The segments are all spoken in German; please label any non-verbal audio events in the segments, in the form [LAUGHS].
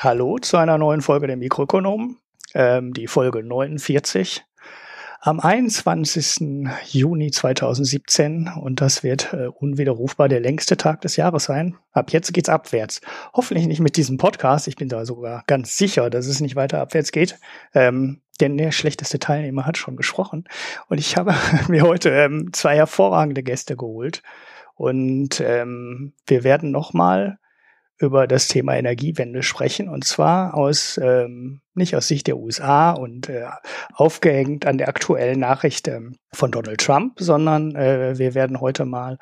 Hallo zu einer neuen Folge der Mikroökonomen, ähm, die Folge 49 am 21. Juni 2017 und das wird äh, unwiderrufbar der längste Tag des Jahres sein. Ab jetzt geht's abwärts. Hoffentlich nicht mit diesem Podcast. Ich bin da sogar ganz sicher, dass es nicht weiter abwärts geht. Ähm, denn der schlechteste Teilnehmer hat schon gesprochen. Und ich habe [LAUGHS] mir heute ähm, zwei hervorragende Gäste geholt. Und ähm, wir werden nochmal über das Thema Energiewende sprechen und zwar aus ähm, nicht aus Sicht der USA und äh, aufgehängt an der aktuellen Nachricht ähm, von Donald Trump, sondern äh, wir werden heute mal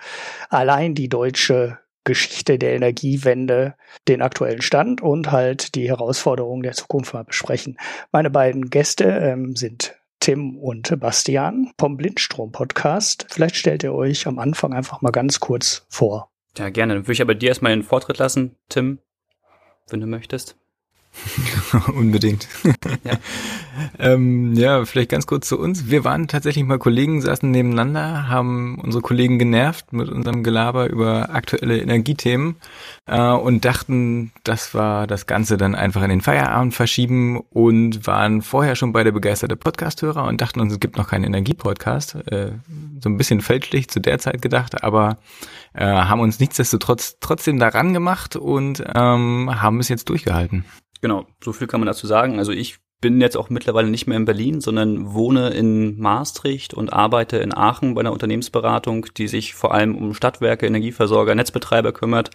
allein die deutsche Geschichte der Energiewende, den aktuellen Stand und halt die Herausforderungen der Zukunft mal besprechen. Meine beiden Gäste ähm, sind Tim und Bastian vom Blindstrom Podcast. Vielleicht stellt ihr euch am Anfang einfach mal ganz kurz vor. Ja, gerne. Dann würde ich aber dir erstmal den Vortritt lassen, Tim, wenn du möchtest. [LAUGHS] Unbedingt. Ja. [LAUGHS] ähm, ja, vielleicht ganz kurz zu uns. Wir waren tatsächlich mal Kollegen, saßen nebeneinander, haben unsere Kollegen genervt mit unserem Gelaber über aktuelle Energiethemen äh, und dachten, das war das Ganze dann einfach in den Feierabend verschieben und waren vorher schon beide begeisterte Podcasthörer und dachten uns, es gibt noch keinen Energiepodcast. Äh, so ein bisschen fälschlich zu der Zeit gedacht, aber äh, haben uns nichtsdestotrotz trotzdem daran gemacht und ähm, haben es jetzt durchgehalten. Genau, so viel kann man dazu sagen. Also ich bin jetzt auch mittlerweile nicht mehr in Berlin, sondern wohne in Maastricht und arbeite in Aachen bei einer Unternehmensberatung, die sich vor allem um Stadtwerke, Energieversorger, Netzbetreiber kümmert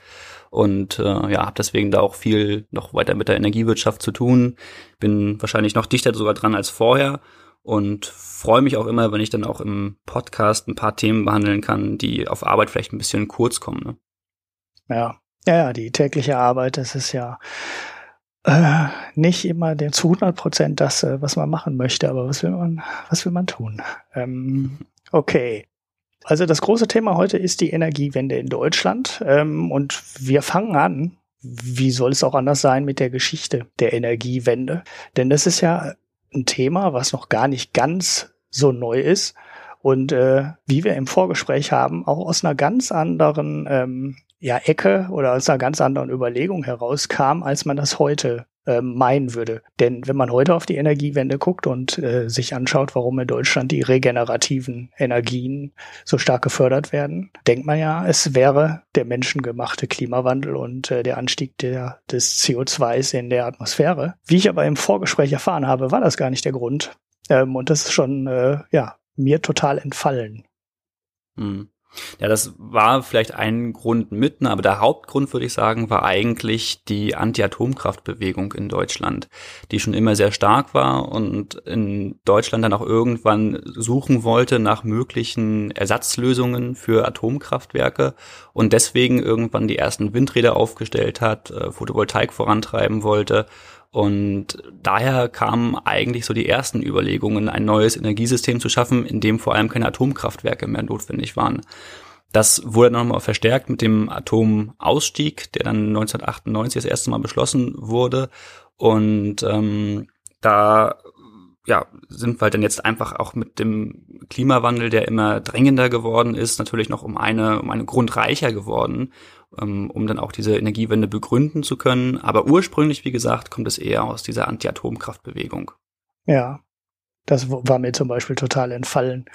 und äh, ja, habe deswegen da auch viel noch weiter mit der Energiewirtschaft zu tun. Bin wahrscheinlich noch dichter sogar dran als vorher und freue mich auch immer, wenn ich dann auch im Podcast ein paar Themen behandeln kann, die auf Arbeit vielleicht ein bisschen kurz kommen. Ne? Ja, ja, ja, die tägliche Arbeit, das ist ja äh, nicht immer der zu 100 Prozent das, äh, was man machen möchte, aber was will man, was will man tun? Ähm, okay. Also das große Thema heute ist die Energiewende in Deutschland ähm, und wir fangen an. Wie soll es auch anders sein mit der Geschichte der Energiewende? Denn das ist ja ein Thema, was noch gar nicht ganz so neu ist und äh, wie wir im Vorgespräch haben, auch aus einer ganz anderen ähm, ja, Ecke oder aus einer ganz anderen Überlegung herauskam, als man das heute äh, meinen würde. Denn wenn man heute auf die Energiewende guckt und äh, sich anschaut, warum in Deutschland die regenerativen Energien so stark gefördert werden, denkt man ja, es wäre der menschengemachte Klimawandel und äh, der Anstieg der, des CO2s in der Atmosphäre. Wie ich aber im Vorgespräch erfahren habe, war das gar nicht der Grund. Ähm, und das ist schon, äh, ja, mir total entfallen. Mhm. Ja, das war vielleicht ein Grund mitten, aber der Hauptgrund, würde ich sagen, war eigentlich die Anti-Atomkraftbewegung in Deutschland, die schon immer sehr stark war und in Deutschland dann auch irgendwann suchen wollte nach möglichen Ersatzlösungen für Atomkraftwerke und deswegen irgendwann die ersten Windräder aufgestellt hat, äh, Photovoltaik vorantreiben wollte und daher kamen eigentlich so die ersten Überlegungen, ein neues Energiesystem zu schaffen, in dem vor allem keine Atomkraftwerke mehr notwendig waren. Das wurde nochmal verstärkt mit dem Atomausstieg, der dann 1998 das erste Mal beschlossen wurde. Und ähm, da ja, sind wir halt dann jetzt einfach auch mit dem Klimawandel, der immer drängender geworden ist, natürlich noch um eine, um eine Grund reicher geworden ähm, um dann auch diese Energiewende begründen zu können. Aber ursprünglich, wie gesagt, kommt es eher aus dieser Anti-Atomkraftbewegung. Ja, das war mir zum Beispiel total entfallen.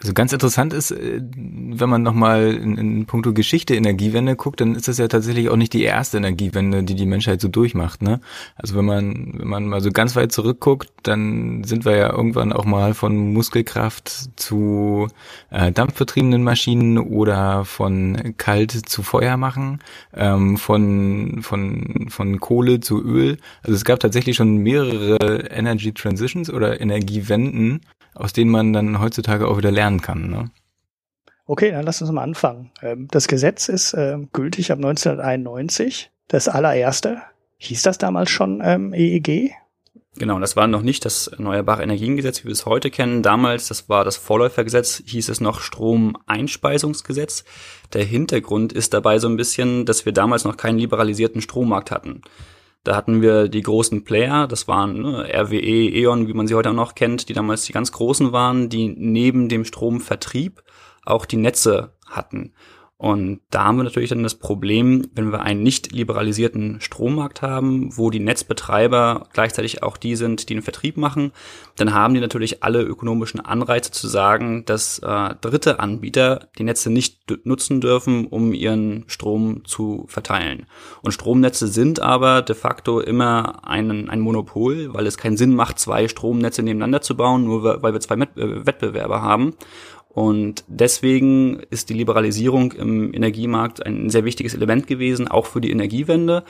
Also ganz interessant ist, äh, wenn man nochmal in, in puncto Geschichte Energiewende guckt, dann ist das ja tatsächlich auch nicht die erste Energiewende, die die Menschheit so durchmacht. Ne? Also wenn man wenn man mal so ganz weit zurückguckt, dann sind wir ja irgendwann auch mal von Muskelkraft zu äh, dampfbetriebenen Maschinen oder von kalt zu Feuer machen, ähm, von von von Kohle zu Öl. Also es gab tatsächlich schon mehrere Energy Transitions oder Energiewenden aus denen man dann heutzutage auch wieder lernen kann. Ne? Okay, dann lass uns mal anfangen. Ähm, das Gesetz ist äh, gültig ab 1991. Das allererste. Hieß das damals schon ähm, EEG? Genau, das war noch nicht das Erneuerbare Energiengesetz, wie wir es heute kennen. Damals, das war das Vorläufergesetz, hieß es noch Stromeinspeisungsgesetz. Der Hintergrund ist dabei so ein bisschen, dass wir damals noch keinen liberalisierten Strommarkt hatten. Da hatten wir die großen Player, das waren ne, RWE, E.ON, wie man sie heute auch noch kennt, die damals die ganz großen waren, die neben dem Stromvertrieb auch die Netze hatten. Und da haben wir natürlich dann das Problem, wenn wir einen nicht liberalisierten Strommarkt haben, wo die Netzbetreiber gleichzeitig auch die sind, die den Vertrieb machen, dann haben die natürlich alle ökonomischen Anreize zu sagen, dass äh, dritte Anbieter die Netze nicht nutzen dürfen, um ihren Strom zu verteilen. Und Stromnetze sind aber de facto immer ein, ein Monopol, weil es keinen Sinn macht, zwei Stromnetze nebeneinander zu bauen, nur weil wir zwei äh, Wettbewerber haben. Und deswegen ist die Liberalisierung im Energiemarkt ein sehr wichtiges Element gewesen, auch für die Energiewende.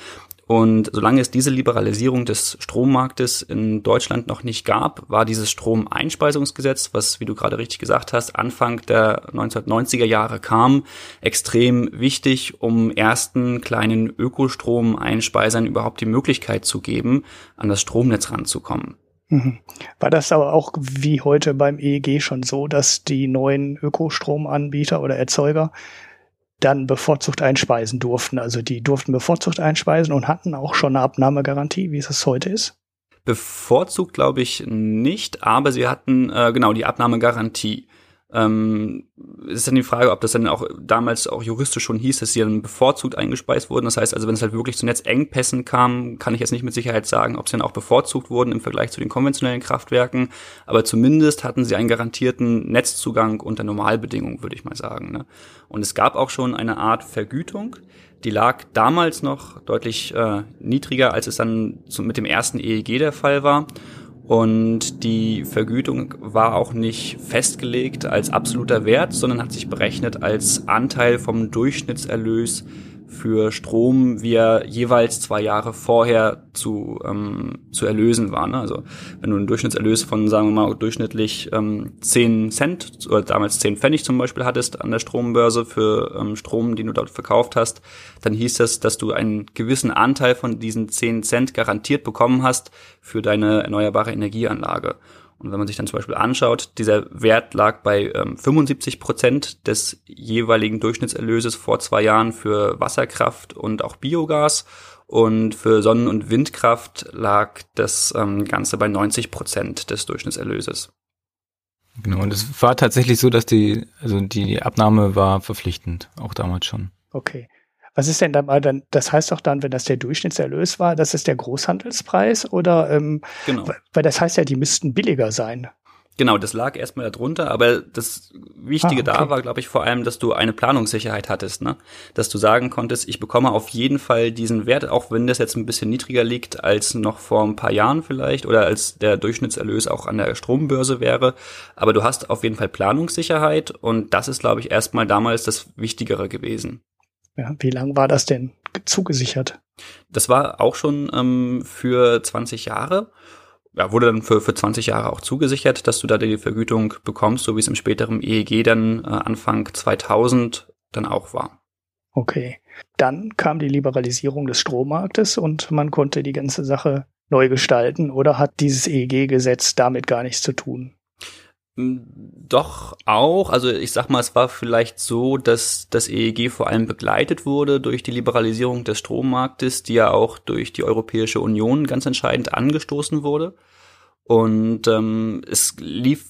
Und solange es diese Liberalisierung des Strommarktes in Deutschland noch nicht gab, war dieses Stromeinspeisungsgesetz, was, wie du gerade richtig gesagt hast, Anfang der 1990er Jahre kam, extrem wichtig, um ersten kleinen Ökostromeinspeisern überhaupt die Möglichkeit zu geben, an das Stromnetz ranzukommen. Mhm. War das aber auch wie heute beim EEG schon so, dass die neuen Ökostromanbieter oder Erzeuger dann bevorzugt einspeisen durften? Also die durften bevorzugt einspeisen und hatten auch schon eine Abnahmegarantie, wie es heute ist? Bevorzugt glaube ich nicht, aber sie hatten äh, genau die Abnahmegarantie. Ähm, ist dann die Frage, ob das dann auch damals auch juristisch schon hieß, dass sie dann bevorzugt eingespeist wurden. Das heißt also, wenn es halt wirklich zu Netzengpässen kam, kann ich jetzt nicht mit Sicherheit sagen, ob sie dann auch bevorzugt wurden im Vergleich zu den konventionellen Kraftwerken. Aber zumindest hatten sie einen garantierten Netzzugang unter Normalbedingungen, würde ich mal sagen. Ne? Und es gab auch schon eine Art Vergütung. Die lag damals noch deutlich äh, niedriger, als es dann mit dem ersten EEG der Fall war. Und die Vergütung war auch nicht festgelegt als absoluter Wert, sondern hat sich berechnet als Anteil vom Durchschnittserlös für Strom, wie er jeweils zwei Jahre vorher zu, ähm, zu erlösen war. Ne? Also wenn du einen Durchschnittserlös von, sagen wir mal, durchschnittlich ähm, 10 Cent oder damals 10 Pfennig zum Beispiel hattest an der Strombörse für ähm, Strom, den du dort verkauft hast, dann hieß das, dass du einen gewissen Anteil von diesen 10 Cent garantiert bekommen hast für deine erneuerbare Energieanlage. Und wenn man sich dann zum Beispiel anschaut, dieser Wert lag bei ähm, 75 Prozent des jeweiligen Durchschnittserlöses vor zwei Jahren für Wasserkraft und auch Biogas. Und für Sonnen- und Windkraft lag das ähm, Ganze bei 90 Prozent des Durchschnittserlöses. Genau, und es war tatsächlich so, dass die, also die Abnahme war verpflichtend, auch damals schon. Okay. Was ist denn dann mal dann, das heißt doch dann, wenn das der Durchschnittserlös war, das ist der Großhandelspreis oder ähm, genau. weil das heißt ja, die müssten billiger sein. Genau, das lag erstmal darunter, aber das Wichtige ah, okay. da war, glaube ich, vor allem, dass du eine Planungssicherheit hattest, ne? Dass du sagen konntest, ich bekomme auf jeden Fall diesen Wert, auch wenn das jetzt ein bisschen niedriger liegt als noch vor ein paar Jahren vielleicht oder als der Durchschnittserlös auch an der Strombörse wäre. Aber du hast auf jeden Fall Planungssicherheit und das ist, glaube ich, erstmal damals das Wichtigere gewesen. Ja, wie lang war das denn zugesichert? Das war auch schon ähm, für 20 Jahre. Ja, wurde dann für, für 20 Jahre auch zugesichert, dass du da die Vergütung bekommst, so wie es im späteren EEG dann äh, Anfang 2000 dann auch war. Okay. Dann kam die Liberalisierung des Strommarktes und man konnte die ganze Sache neu gestalten oder hat dieses EEG-Gesetz damit gar nichts zu tun? Doch auch, also ich sag mal, es war vielleicht so, dass das EEG vor allem begleitet wurde durch die Liberalisierung des Strommarktes, die ja auch durch die Europäische Union ganz entscheidend angestoßen wurde. Und ähm, es lief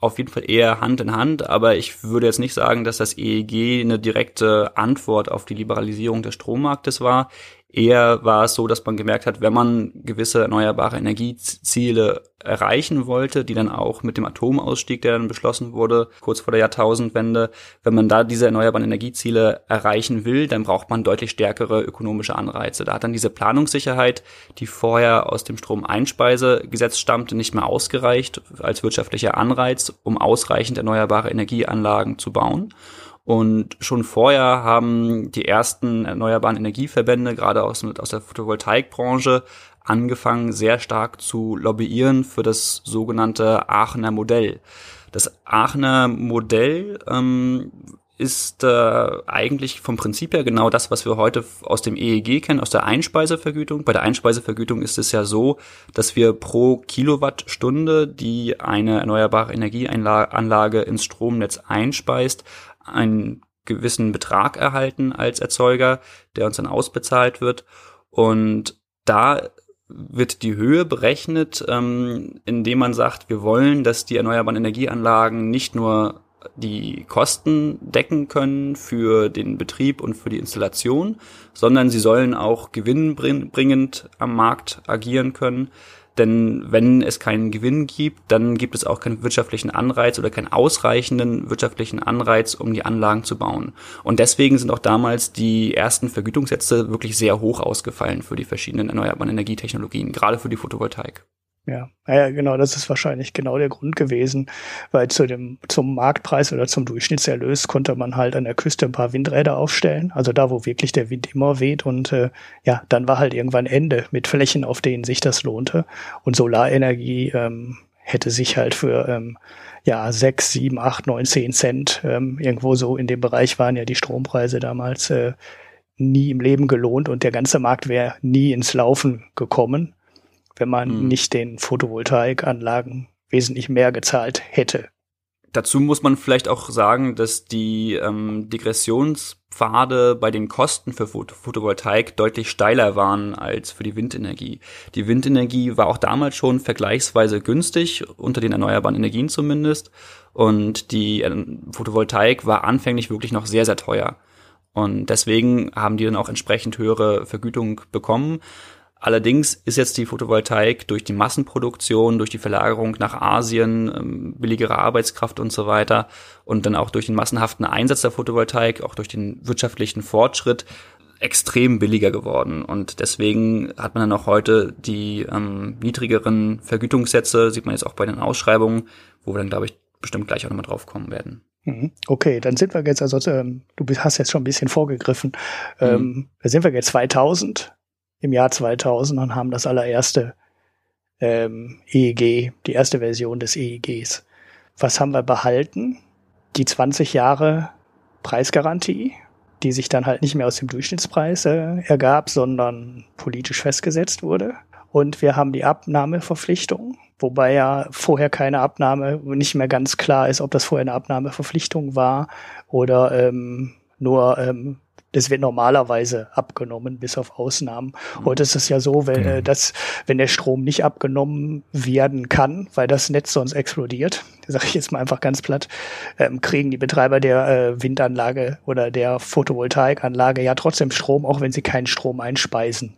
auf jeden Fall eher Hand in Hand, aber ich würde jetzt nicht sagen, dass das EEG eine direkte Antwort auf die Liberalisierung des Strommarktes war. Eher war es so, dass man gemerkt hat, wenn man gewisse erneuerbare Energieziele erreichen wollte, die dann auch mit dem Atomausstieg, der dann beschlossen wurde, kurz vor der Jahrtausendwende, wenn man da diese erneuerbaren Energieziele erreichen will, dann braucht man deutlich stärkere ökonomische Anreize. Da hat dann diese Planungssicherheit, die vorher aus dem Stromeinspeisegesetz stammte, nicht mehr ausgereicht als wirtschaftlicher Anreiz, um ausreichend erneuerbare Energieanlagen zu bauen. Und schon vorher haben die ersten erneuerbaren Energieverbände, gerade aus, aus der Photovoltaikbranche, angefangen, sehr stark zu lobbyieren für das sogenannte Aachener Modell. Das Aachener Modell ähm, ist äh, eigentlich vom Prinzip her genau das, was wir heute aus dem EEG kennen, aus der Einspeisevergütung. Bei der Einspeisevergütung ist es ja so, dass wir pro Kilowattstunde, die eine erneuerbare Energieanlage ins Stromnetz einspeist, einen gewissen Betrag erhalten als Erzeuger, der uns dann ausbezahlt wird. Und da wird die Höhe berechnet, ähm, indem man sagt, wir wollen, dass die erneuerbaren Energieanlagen nicht nur die Kosten decken können für den Betrieb und für die Installation, sondern sie sollen auch gewinnbringend am Markt agieren können. Denn wenn es keinen Gewinn gibt, dann gibt es auch keinen wirtschaftlichen Anreiz oder keinen ausreichenden wirtschaftlichen Anreiz, um die Anlagen zu bauen. Und deswegen sind auch damals die ersten Vergütungssätze wirklich sehr hoch ausgefallen für die verschiedenen erneuerbaren Energietechnologien, gerade für die Photovoltaik. Ja, ja, genau, das ist wahrscheinlich genau der Grund gewesen, weil zu dem, zum Marktpreis oder zum Durchschnittserlös konnte man halt an der Küste ein paar Windräder aufstellen, also da, wo wirklich der Wind immer weht und äh, ja, dann war halt irgendwann Ende mit Flächen, auf denen sich das lohnte und Solarenergie ähm, hätte sich halt für ähm, ja sechs, sieben, acht, neun, zehn Cent ähm, irgendwo so in dem Bereich waren ja die Strompreise damals äh, nie im Leben gelohnt und der ganze Markt wäre nie ins Laufen gekommen wenn man mhm. nicht den Photovoltaikanlagen wesentlich mehr gezahlt hätte. Dazu muss man vielleicht auch sagen, dass die ähm, Degressionspfade bei den Kosten für Photovoltaik deutlich steiler waren als für die Windenergie. Die Windenergie war auch damals schon vergleichsweise günstig, unter den erneuerbaren Energien zumindest. Und die äh, Photovoltaik war anfänglich wirklich noch sehr, sehr teuer. Und deswegen haben die dann auch entsprechend höhere Vergütung bekommen. Allerdings ist jetzt die Photovoltaik durch die Massenproduktion, durch die Verlagerung nach Asien, ähm, billigere Arbeitskraft und so weiter und dann auch durch den massenhaften Einsatz der Photovoltaik, auch durch den wirtschaftlichen Fortschritt extrem billiger geworden. Und deswegen hat man dann auch heute die ähm, niedrigeren Vergütungssätze, sieht man jetzt auch bei den Ausschreibungen, wo wir dann, glaube ich, bestimmt gleich auch nochmal drauf kommen werden. Mhm. Okay, dann sind wir jetzt, also ähm, du hast jetzt schon ein bisschen vorgegriffen, mhm. ähm, da sind wir jetzt 2000 im Jahr 2000 und haben das allererste ähm, EEG, die erste Version des EEGs. Was haben wir behalten? Die 20 Jahre Preisgarantie, die sich dann halt nicht mehr aus dem Durchschnittspreis äh, ergab, sondern politisch festgesetzt wurde. Und wir haben die Abnahmeverpflichtung, wobei ja vorher keine Abnahme, nicht mehr ganz klar ist, ob das vorher eine Abnahmeverpflichtung war oder ähm, nur ähm, das wird normalerweise abgenommen, bis auf Ausnahmen. Heute ist es ja so, wenn, äh, dass, wenn der Strom nicht abgenommen werden kann, weil das Netz sonst explodiert, sage ich jetzt mal einfach ganz platt, ähm, kriegen die Betreiber der äh, Windanlage oder der Photovoltaikanlage ja trotzdem Strom, auch wenn sie keinen Strom einspeisen.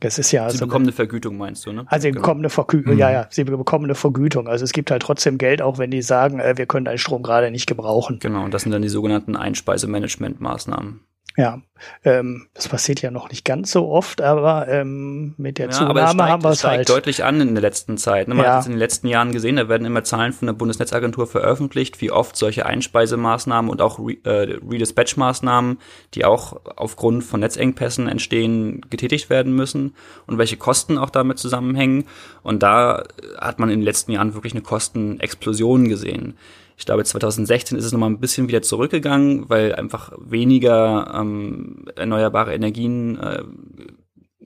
Das ist ja. Sie so bekommen eine, eine Vergütung, meinst du, ne? Also sie genau. bekommen eine Vergütung, mhm. ja, ja, sie bekommen eine Vergütung. Also es gibt halt trotzdem Geld, auch wenn die sagen, äh, wir können deinen Strom gerade nicht gebrauchen. Genau, und das sind dann die sogenannten Einspeisemanagementmaßnahmen. Ja, ähm, das passiert ja noch nicht ganz so oft, aber ähm, mit der ja, Zunahme steigt, haben wir es halt. deutlich an in der letzten Zeit. Ne? Man ja. hat es in den letzten Jahren gesehen, da werden immer Zahlen von der Bundesnetzagentur veröffentlicht, wie oft solche Einspeisemaßnahmen und auch Re äh, Redispatch-Maßnahmen, die auch aufgrund von Netzengpässen entstehen, getätigt werden müssen und welche Kosten auch damit zusammenhängen. Und da hat man in den letzten Jahren wirklich eine Kostenexplosion gesehen. Ich glaube, 2016 ist es nochmal ein bisschen wieder zurückgegangen, weil einfach weniger ähm, erneuerbare Energien äh,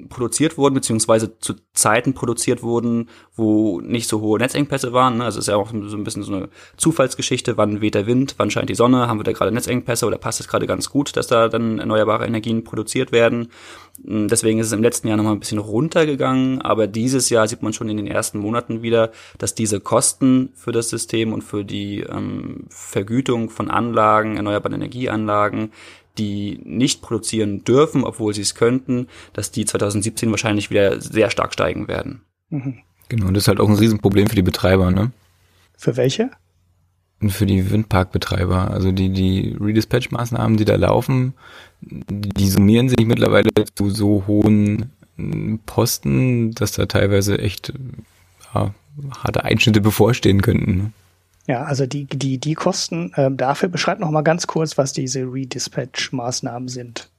produziert wurden, beziehungsweise zu Zeiten produziert wurden, wo nicht so hohe Netzengpässe waren. Ne? Also es ist ja auch so ein bisschen so eine Zufallsgeschichte, wann weht der Wind, wann scheint die Sonne, haben wir da gerade Netzengpässe oder passt es gerade ganz gut, dass da dann erneuerbare Energien produziert werden. Hm, deswegen ist es im letzten Jahr nochmal ein bisschen runtergegangen, aber dieses Jahr sieht man schon in den ersten Monaten wieder, dass diese Kosten für das System und für die ähm, Vergütung von Anlagen, erneuerbaren Energieanlagen, die nicht produzieren dürfen, obwohl sie es könnten, dass die 2017 wahrscheinlich wieder sehr stark steigen werden. Mhm. Genau, und das ist halt auch ein Riesenproblem für die Betreiber, ne? Für welche? Für die Windparkbetreiber. Also die, die Redispatch-Maßnahmen, die da laufen, die summieren sich mittlerweile zu so hohen Posten, dass da teilweise echt ja, harte Einschnitte bevorstehen könnten. Ja, also die, die, die Kosten, ähm, dafür beschreibt noch mal ganz kurz, was diese Redispatch-Maßnahmen sind.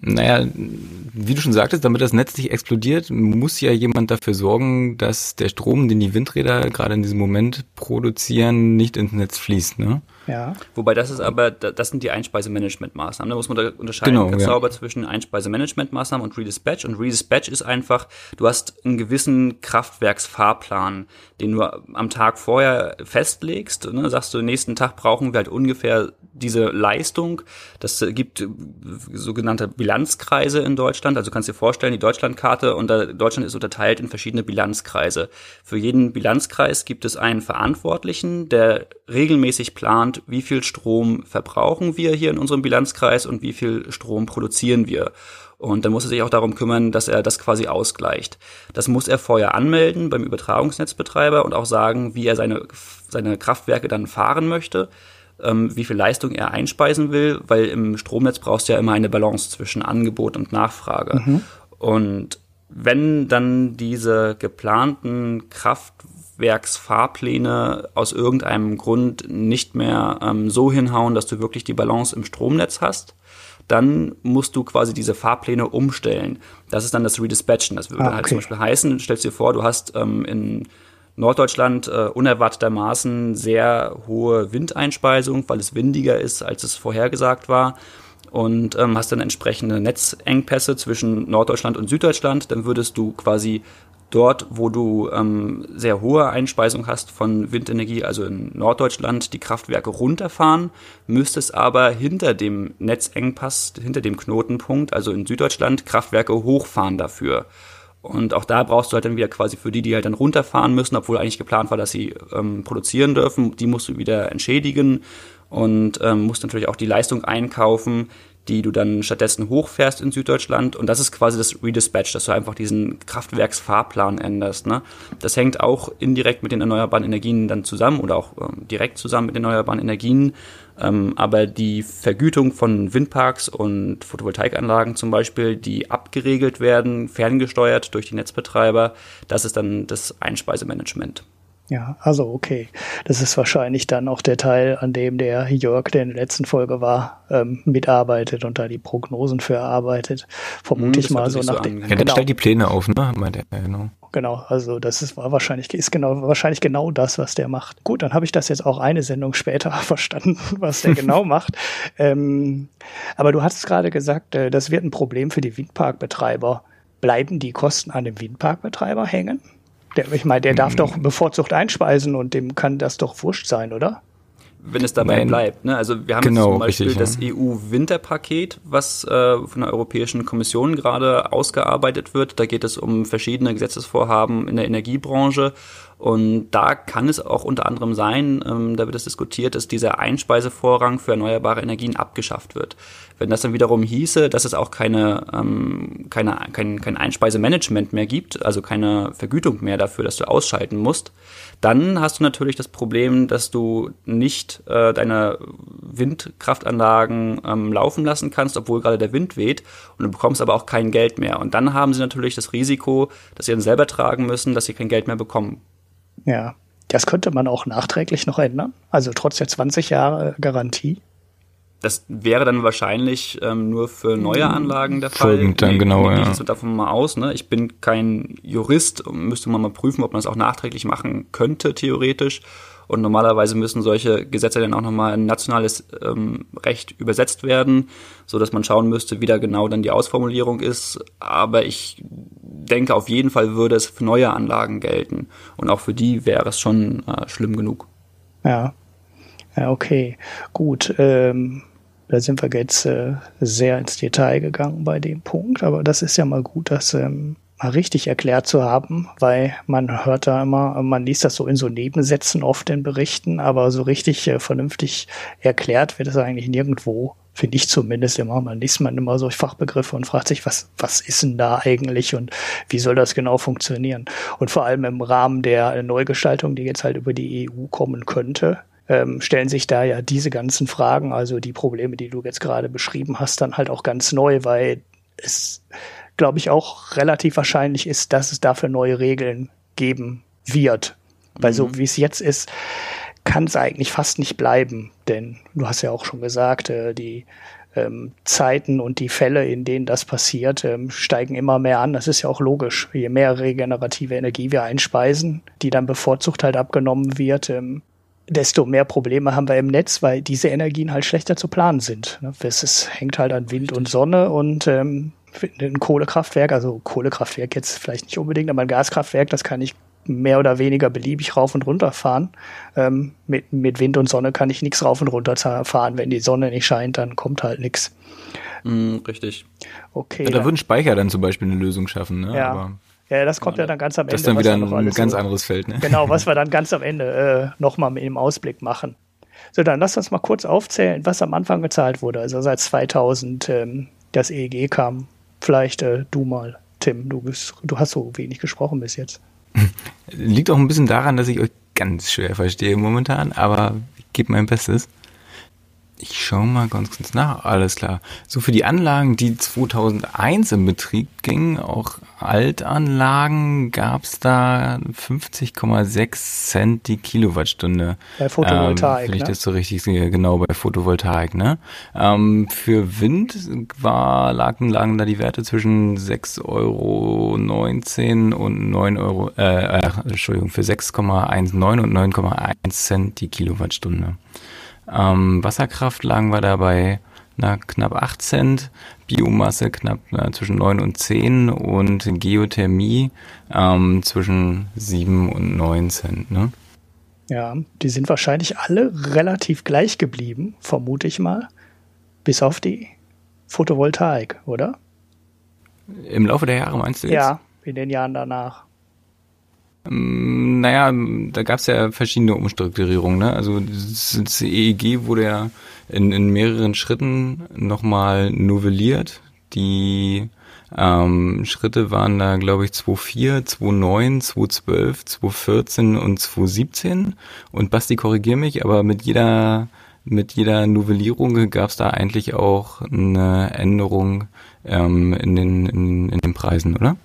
Naja, wie du schon sagtest, damit das Netz nicht explodiert, muss ja jemand dafür sorgen, dass der Strom, den die Windräder gerade in diesem Moment produzieren, nicht ins Netz fließt. Ne? Ja. Wobei das ist aber, das sind die Einspeisemanagementmaßnahmen. Da muss man da unterscheiden genau, ganz ja. sauber zwischen Einspeisemanagementmaßnahmen und Redispatch. Und Redispatch ist einfach, du hast einen gewissen Kraftwerksfahrplan, den du am Tag vorher festlegst. Ne? Sagst du, nächsten Tag brauchen wir halt ungefähr diese Leistung. Das gibt sogenannte Bilanzkreise in Deutschland. Also kannst du dir vorstellen, die Deutschlandkarte und Deutschland ist unterteilt in verschiedene Bilanzkreise. Für jeden Bilanzkreis gibt es einen Verantwortlichen, der regelmäßig plant, wie viel Strom verbrauchen wir hier in unserem Bilanzkreis und wie viel Strom produzieren wir. Und dann muss er sich auch darum kümmern, dass er das quasi ausgleicht. Das muss er vorher anmelden beim Übertragungsnetzbetreiber und auch sagen, wie er seine, seine Kraftwerke dann fahren möchte, ähm, wie viel Leistung er einspeisen will, weil im Stromnetz brauchst du ja immer eine Balance zwischen Angebot und Nachfrage. Mhm. Und wenn dann diese geplanten Kraftwerksfahrpläne aus irgendeinem Grund nicht mehr ähm, so hinhauen, dass du wirklich die Balance im Stromnetz hast, dann musst du quasi diese Fahrpläne umstellen. Das ist dann das Redispatchen. Das würde ah, okay. halt zum Beispiel heißen, stellst dir vor, du hast ähm, in Norddeutschland äh, unerwartetermaßen sehr hohe Windeinspeisung, weil es windiger ist, als es vorhergesagt war und ähm, hast dann entsprechende Netzengpässe zwischen Norddeutschland und Süddeutschland, dann würdest du quasi dort, wo du ähm, sehr hohe Einspeisung hast von Windenergie, also in Norddeutschland, die Kraftwerke runterfahren, müsstest aber hinter dem Netzengpass, hinter dem Knotenpunkt, also in Süddeutschland, Kraftwerke hochfahren dafür. Und auch da brauchst du halt dann wieder quasi für die, die halt dann runterfahren müssen, obwohl eigentlich geplant war, dass sie ähm, produzieren dürfen, die musst du wieder entschädigen und ähm, musst natürlich auch die Leistung einkaufen, die du dann stattdessen hochfährst in Süddeutschland. Und das ist quasi das Redispatch, dass du einfach diesen Kraftwerksfahrplan änderst. Ne? Das hängt auch indirekt mit den erneuerbaren Energien dann zusammen oder auch ähm, direkt zusammen mit den erneuerbaren Energien. Ähm, aber die Vergütung von Windparks und Photovoltaikanlagen zum Beispiel, die abgeregelt werden, ferngesteuert durch die Netzbetreiber, das ist dann das Einspeisemanagement. Ja, also okay. Das ist wahrscheinlich dann auch der Teil, an dem der Jörg, der in der letzten Folge war, ähm, mitarbeitet und da die Prognosen für erarbeitet. Vermute hm, ich mal so nach so dem. Ja, genau. stellt die Pläne auf, ne? Meint er, genau. Genau, also das ist war wahrscheinlich ist genau wahrscheinlich genau das, was der macht. Gut, dann habe ich das jetzt auch eine Sendung später [LAUGHS] verstanden, was der genau [LAUGHS] macht. Ähm, aber du hast gerade gesagt, äh, das wird ein Problem für die Windparkbetreiber. Bleiben die Kosten an dem Windparkbetreiber hängen? Der, ich meine, der darf hm. doch bevorzugt einspeisen und dem kann das doch wurscht sein, oder? wenn es dabei Nein. bleibt. Ne? Also wir haben genau, zum Beispiel richtig, das ja. EU-Winterpaket, was äh, von der Europäischen Kommission gerade ausgearbeitet wird. Da geht es um verschiedene Gesetzesvorhaben in der Energiebranche. Und da kann es auch unter anderem sein, ähm, da wird es diskutiert, dass dieser Einspeisevorrang für erneuerbare Energien abgeschafft wird. Wenn das dann wiederum hieße, dass es auch keine, ähm, keine, kein, kein Einspeisemanagement mehr gibt, also keine Vergütung mehr dafür, dass du ausschalten musst, dann hast du natürlich das Problem, dass du nicht äh, deine Windkraftanlagen ähm, laufen lassen kannst, obwohl gerade der Wind weht und du bekommst aber auch kein Geld mehr. Und dann haben sie natürlich das Risiko, dass sie dann selber tragen müssen, dass sie kein Geld mehr bekommen. Ja, das könnte man auch nachträglich noch ändern. Also trotz der 20 Jahre Garantie. Das wäre dann wahrscheinlich ähm, nur für neue mhm. Anlagen der Fall. Folgend dann, genau, ja. Ich davon mal aus. Ne? Ich bin kein Jurist, müsste man mal prüfen, ob man das auch nachträglich machen könnte, theoretisch. Und normalerweise müssen solche Gesetze dann auch nochmal in nationales ähm, Recht übersetzt werden, so dass man schauen müsste, wie da genau dann die Ausformulierung ist. Aber ich denke, auf jeden Fall würde es für neue Anlagen gelten. Und auch für die wäre es schon äh, schlimm genug. Ja. Ja, okay. Gut. Ähm, da sind wir jetzt äh, sehr ins Detail gegangen bei dem Punkt, aber das ist ja mal gut, das ähm, mal richtig erklärt zu haben, weil man hört da immer, man liest das so in so Nebensätzen oft in Berichten, aber so richtig äh, vernünftig erklärt wird es eigentlich nirgendwo, finde ich zumindest immer. Man liest man immer solche Fachbegriffe und fragt sich, was, was ist denn da eigentlich und wie soll das genau funktionieren? Und vor allem im Rahmen der Neugestaltung, die jetzt halt über die EU kommen könnte, ähm, stellen sich da ja diese ganzen Fragen, also die Probleme, die du jetzt gerade beschrieben hast, dann halt auch ganz neu, weil es, glaube ich, auch relativ wahrscheinlich ist, dass es dafür neue Regeln geben wird. Weil mhm. so wie es jetzt ist, kann es eigentlich fast nicht bleiben. Denn du hast ja auch schon gesagt, äh, die ähm, Zeiten und die Fälle, in denen das passiert, ähm, steigen immer mehr an. Das ist ja auch logisch. Je mehr regenerative Energie wir einspeisen, die dann bevorzugt halt abgenommen wird, ähm, desto mehr Probleme haben wir im Netz, weil diese Energien halt schlechter zu planen sind. Es ist, hängt halt an Wind und Sonne und ähm, ein Kohlekraftwerk, also Kohlekraftwerk jetzt vielleicht nicht unbedingt, aber ein Gaskraftwerk, das kann ich mehr oder weniger beliebig rauf und runter fahren. Ähm, mit, mit Wind und Sonne kann ich nichts rauf und runter fahren. Wenn die Sonne nicht scheint, dann kommt halt nichts. Mm, richtig. Okay. Ja, da würden Speicher dann zum Beispiel eine Lösung schaffen, ne? Ja. Aber ja, das kommt ja, dann ganz am Ende. Das ist dann wieder ein ganz so, anderes Feld, ne? Genau, was wir [LAUGHS] dann ganz am Ende äh, nochmal mit dem Ausblick machen. So, dann lass uns mal kurz aufzählen, was am Anfang gezahlt wurde. Also seit 2000 ähm, das EEG kam. Vielleicht äh, du mal, Tim. Du bist, du hast so wenig gesprochen bis jetzt. Liegt auch ein bisschen daran, dass ich euch ganz schwer verstehe momentan, aber ich gebe mein Bestes. Ich schaue mal ganz kurz nach. Alles klar. So für die Anlagen, die 2001 in Betrieb gingen, auch Altanlagen, gab's da 50,6 Cent die Kilowattstunde. Bei Photovoltaik, ähm, Wenn ich ne? das so richtig sehe, genau bei Photovoltaik. Ne? Ähm, für Wind war, lagen, lagen da die Werte zwischen 6,19 Euro und 9 Euro, äh, äh Entschuldigung, für 6,19 und 9,1 Cent die Kilowattstunde. Ähm, Wasserkraft lagen wir dabei na, knapp 8 Cent, Biomasse knapp na, zwischen 9 und 10 und Geothermie ähm, zwischen 7 und 9 Cent. Ne? Ja, die sind wahrscheinlich alle relativ gleich geblieben, vermute ich mal. Bis auf die Photovoltaik, oder? Im Laufe der Jahre meinst du jetzt? Ja, in den Jahren danach. Ähm, Naja, da gab es ja verschiedene Umstrukturierungen. Ne? Also das, EEG wurde ja in, in mehreren Schritten nochmal novelliert. Die ähm, Schritte waren da, glaube ich, 2.4, 2.9, 2.12, 2.14 und 2.17. Und Basti, korrigier mich, aber mit jeder mit jeder Novellierung gab es da eigentlich auch eine Änderung ähm, in, den, in, in den Preisen, oder?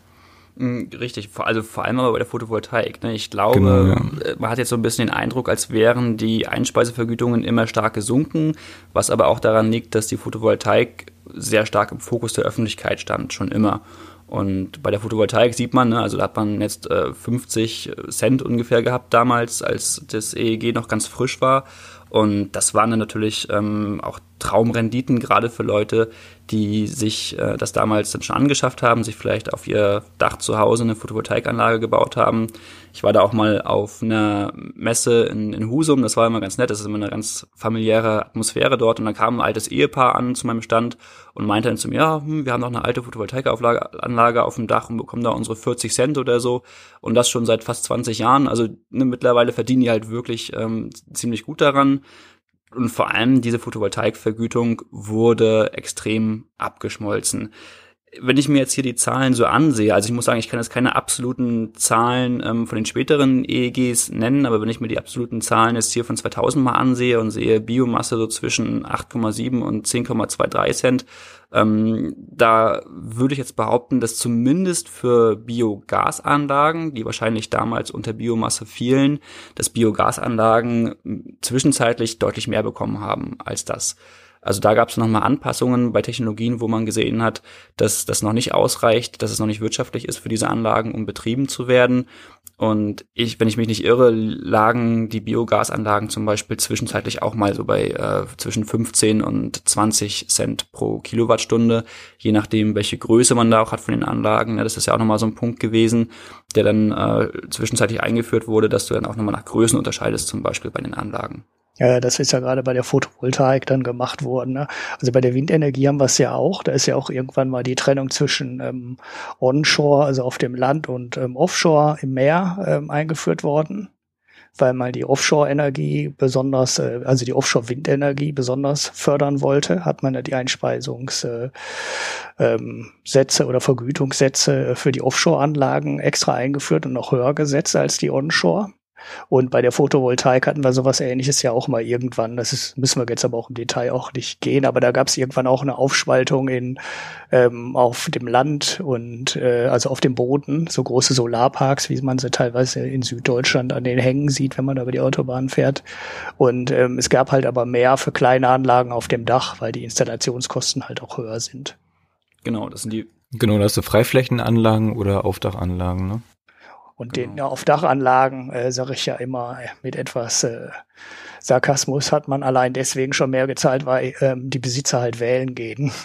Mm, Richtig, also vor allem aber bei der Photovoltaik. Ne? Ich glaube, Genau, ja. äh, man hat jetzt so ein bisschen den Eindruck, als wären die Einspeisevergütungen immer stark gesunken, was aber auch daran liegt, dass die Photovoltaik sehr stark im Fokus der Öffentlichkeit stand, schon immer. Und bei der Photovoltaik sieht man, ne, also da hat man jetzt äh, 50 Cent ungefähr gehabt damals, als das EEG noch ganz frisch war. Und das waren dann natürlich ähm, auch Traumrenditen, gerade für Leute, die sich äh, das damals dann schon angeschafft haben, sich vielleicht auf ihr Dach zu Hause eine Photovoltaikanlage gebaut haben. Ich war da auch mal auf einer Messe in, in Husum, das war immer ganz nett, das ist immer eine ganz familiäre Atmosphäre dort. Und dann kam ein altes Ehepaar an zu meinem Stand und meinte dann zu mir, ja, hm, wir haben noch eine alte Photovoltaikanlage auf dem Dach und bekommen da unsere 40 Cent oder so. Und das schon seit fast 20 Jahren. Also ne, mittlerweile verdienen die halt wirklich ähm, ziemlich gut daran. Und vor allem diese Photovoltaikvergütung wurde extrem abgeschmolzen. Wenn ich mir jetzt hier die Zahlen so ansehe, also ich muss sagen, ich kann jetzt keine absoluten Zahlen ähm, von den späteren EEGs nennen, aber wenn ich mir die absoluten Zahlen jetzt hier von 2000 mal ansehe und sehe Biomasse so zwischen 8,7 und 10,23 Cent, ähm, da würde ich jetzt behaupten, dass zumindest für Biogasanlagen, die wahrscheinlich damals unter Biomasse fielen, dass Biogasanlagen zwischenzeitlich deutlich mehr bekommen haben als das. Also da gab es nochmal Anpassungen bei Technologien, wo man gesehen hat, dass das noch nicht ausreicht, dass es noch nicht wirtschaftlich ist für diese Anlagen, um betrieben zu werden. Und ich, wenn ich mich nicht irre, lagen die Biogasanlagen zum Beispiel zwischenzeitlich auch mal so bei äh, zwischen 15 und 20 Cent pro Kilowattstunde, je nachdem, welche Größe man da auch hat von den Anlagen. Ja, das ist ja auch nochmal so ein Punkt gewesen, der dann äh, zwischenzeitlich eingeführt wurde, dass du dann auch nochmal nach Größen unterscheidest, zum Beispiel bei den Anlagen. Ja, das ist ja gerade bei der Photovoltaik dann gemacht worden. Ne? Also bei der Windenergie haben wir es ja auch. Da ist ja auch irgendwann mal die Trennung zwischen ähm, Onshore, also auf dem Land, und ähm, Offshore im Meer ähm, eingeführt worden, weil man die Offshore-Energie besonders, äh, also die Offshore-Windenergie besonders fördern wollte, hat man ja die Einspeisungs- äh, ähm, Sätze oder Vergütungssätze für die Offshore-Anlagen extra eingeführt und noch höher gesetzt als die Onshore. Und bei der Photovoltaik hatten wir sowas ähnliches ja auch mal irgendwann. Das ist, müssen wir jetzt aber auch im Detail auch nicht gehen. Aber da gab es irgendwann auch eine Aufspaltung in ähm, auf dem Land und äh, also auf dem Boden, so große Solarparks, wie man sie teilweise in Süddeutschland an den Hängen sieht, wenn man da über die Autobahn fährt. Und ähm, es gab halt aber mehr für kleine Anlagen auf dem Dach, weil die Installationskosten halt auch höher sind. Genau, das sind die Genau, da hast du Freiflächenanlagen oder Aufdachanlagen, ne? Und den ja, auf Dachanlagen, äh, sage ich ja immer äh, mit etwas äh, Sarkasmus, hat man allein deswegen schon mehr gezahlt, weil ähm, die Besitzer halt wählen gehen. [LAUGHS]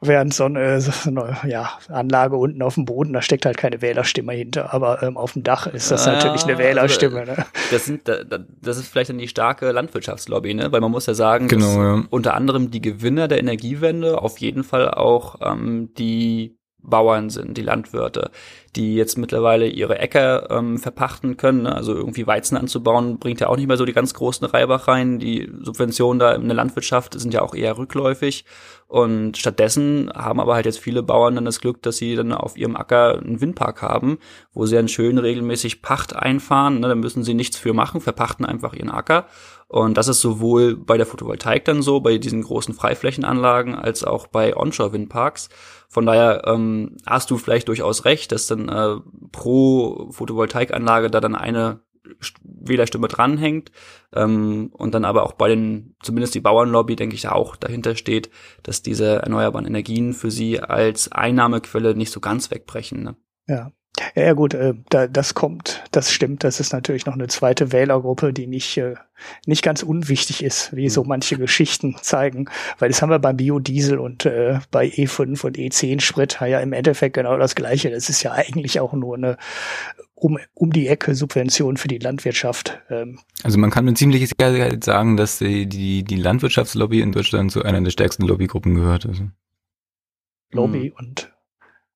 Während so eine, so eine ja, Anlage unten auf dem Boden, da steckt halt keine Wählerstimme hinter, aber ähm, auf dem Dach ist das Ja, natürlich eine also, Wählerstimme. Ne? Das, sind, da- da- das ist vielleicht dann die starke Landwirtschaftslobby, ne? Weil man muss ja sagen, Genau, dass ja. unter anderem die Gewinner der Energiewende auf jeden Fall auch ähm, die Bauern sind, die Landwirte, die jetzt mittlerweile ihre Äcker ähm, verpachten können. Ne? Also irgendwie Weizen anzubauen, bringt ja auch nicht mehr so die ganz großen Reibach rein. Die Subventionen da in der Landwirtschaft sind ja auch eher rückläufig. Und stattdessen haben aber halt jetzt viele Bauern dann das Glück, dass sie dann auf ihrem Acker einen Windpark haben, wo sie dann schön regelmäßig Pacht einfahren. Ne? Da müssen sie nichts für machen, verpachten einfach ihren Acker. Und das ist sowohl bei der Photovoltaik dann so, bei diesen großen Freiflächenanlagen, als auch bei Onshore-Windparks. Von daher ähm, hast du vielleicht durchaus recht, dass dann äh, pro Photovoltaikanlage da dann eine Wählerstimme dranhängt ähm, und dann aber auch bei den, zumindest die Bauernlobby, denke ich, da auch dahinter steht, dass diese erneuerbaren Energien für sie als Einnahmequelle nicht so ganz wegbrechen. Ne? Ja, ja, gut, äh, da, das kommt, das stimmt. Das ist natürlich noch eine zweite Wählergruppe, die nicht, äh, nicht ganz unwichtig ist, wie so mhm. manche Geschichten zeigen. Weil das haben wir beim Biodiesel und äh, bei E5 und E10 Sprit ja im Endeffekt genau das Gleiche. Das ist ja eigentlich auch nur eine um, um die Ecke Subvention für die Landwirtschaft. Ähm. Also man kann mit ziemlicher Sicherheit sagen, dass die, die, die Landwirtschaftslobby in Deutschland zu einer der stärksten Lobbygruppen gehört. Also. Lobby mhm. und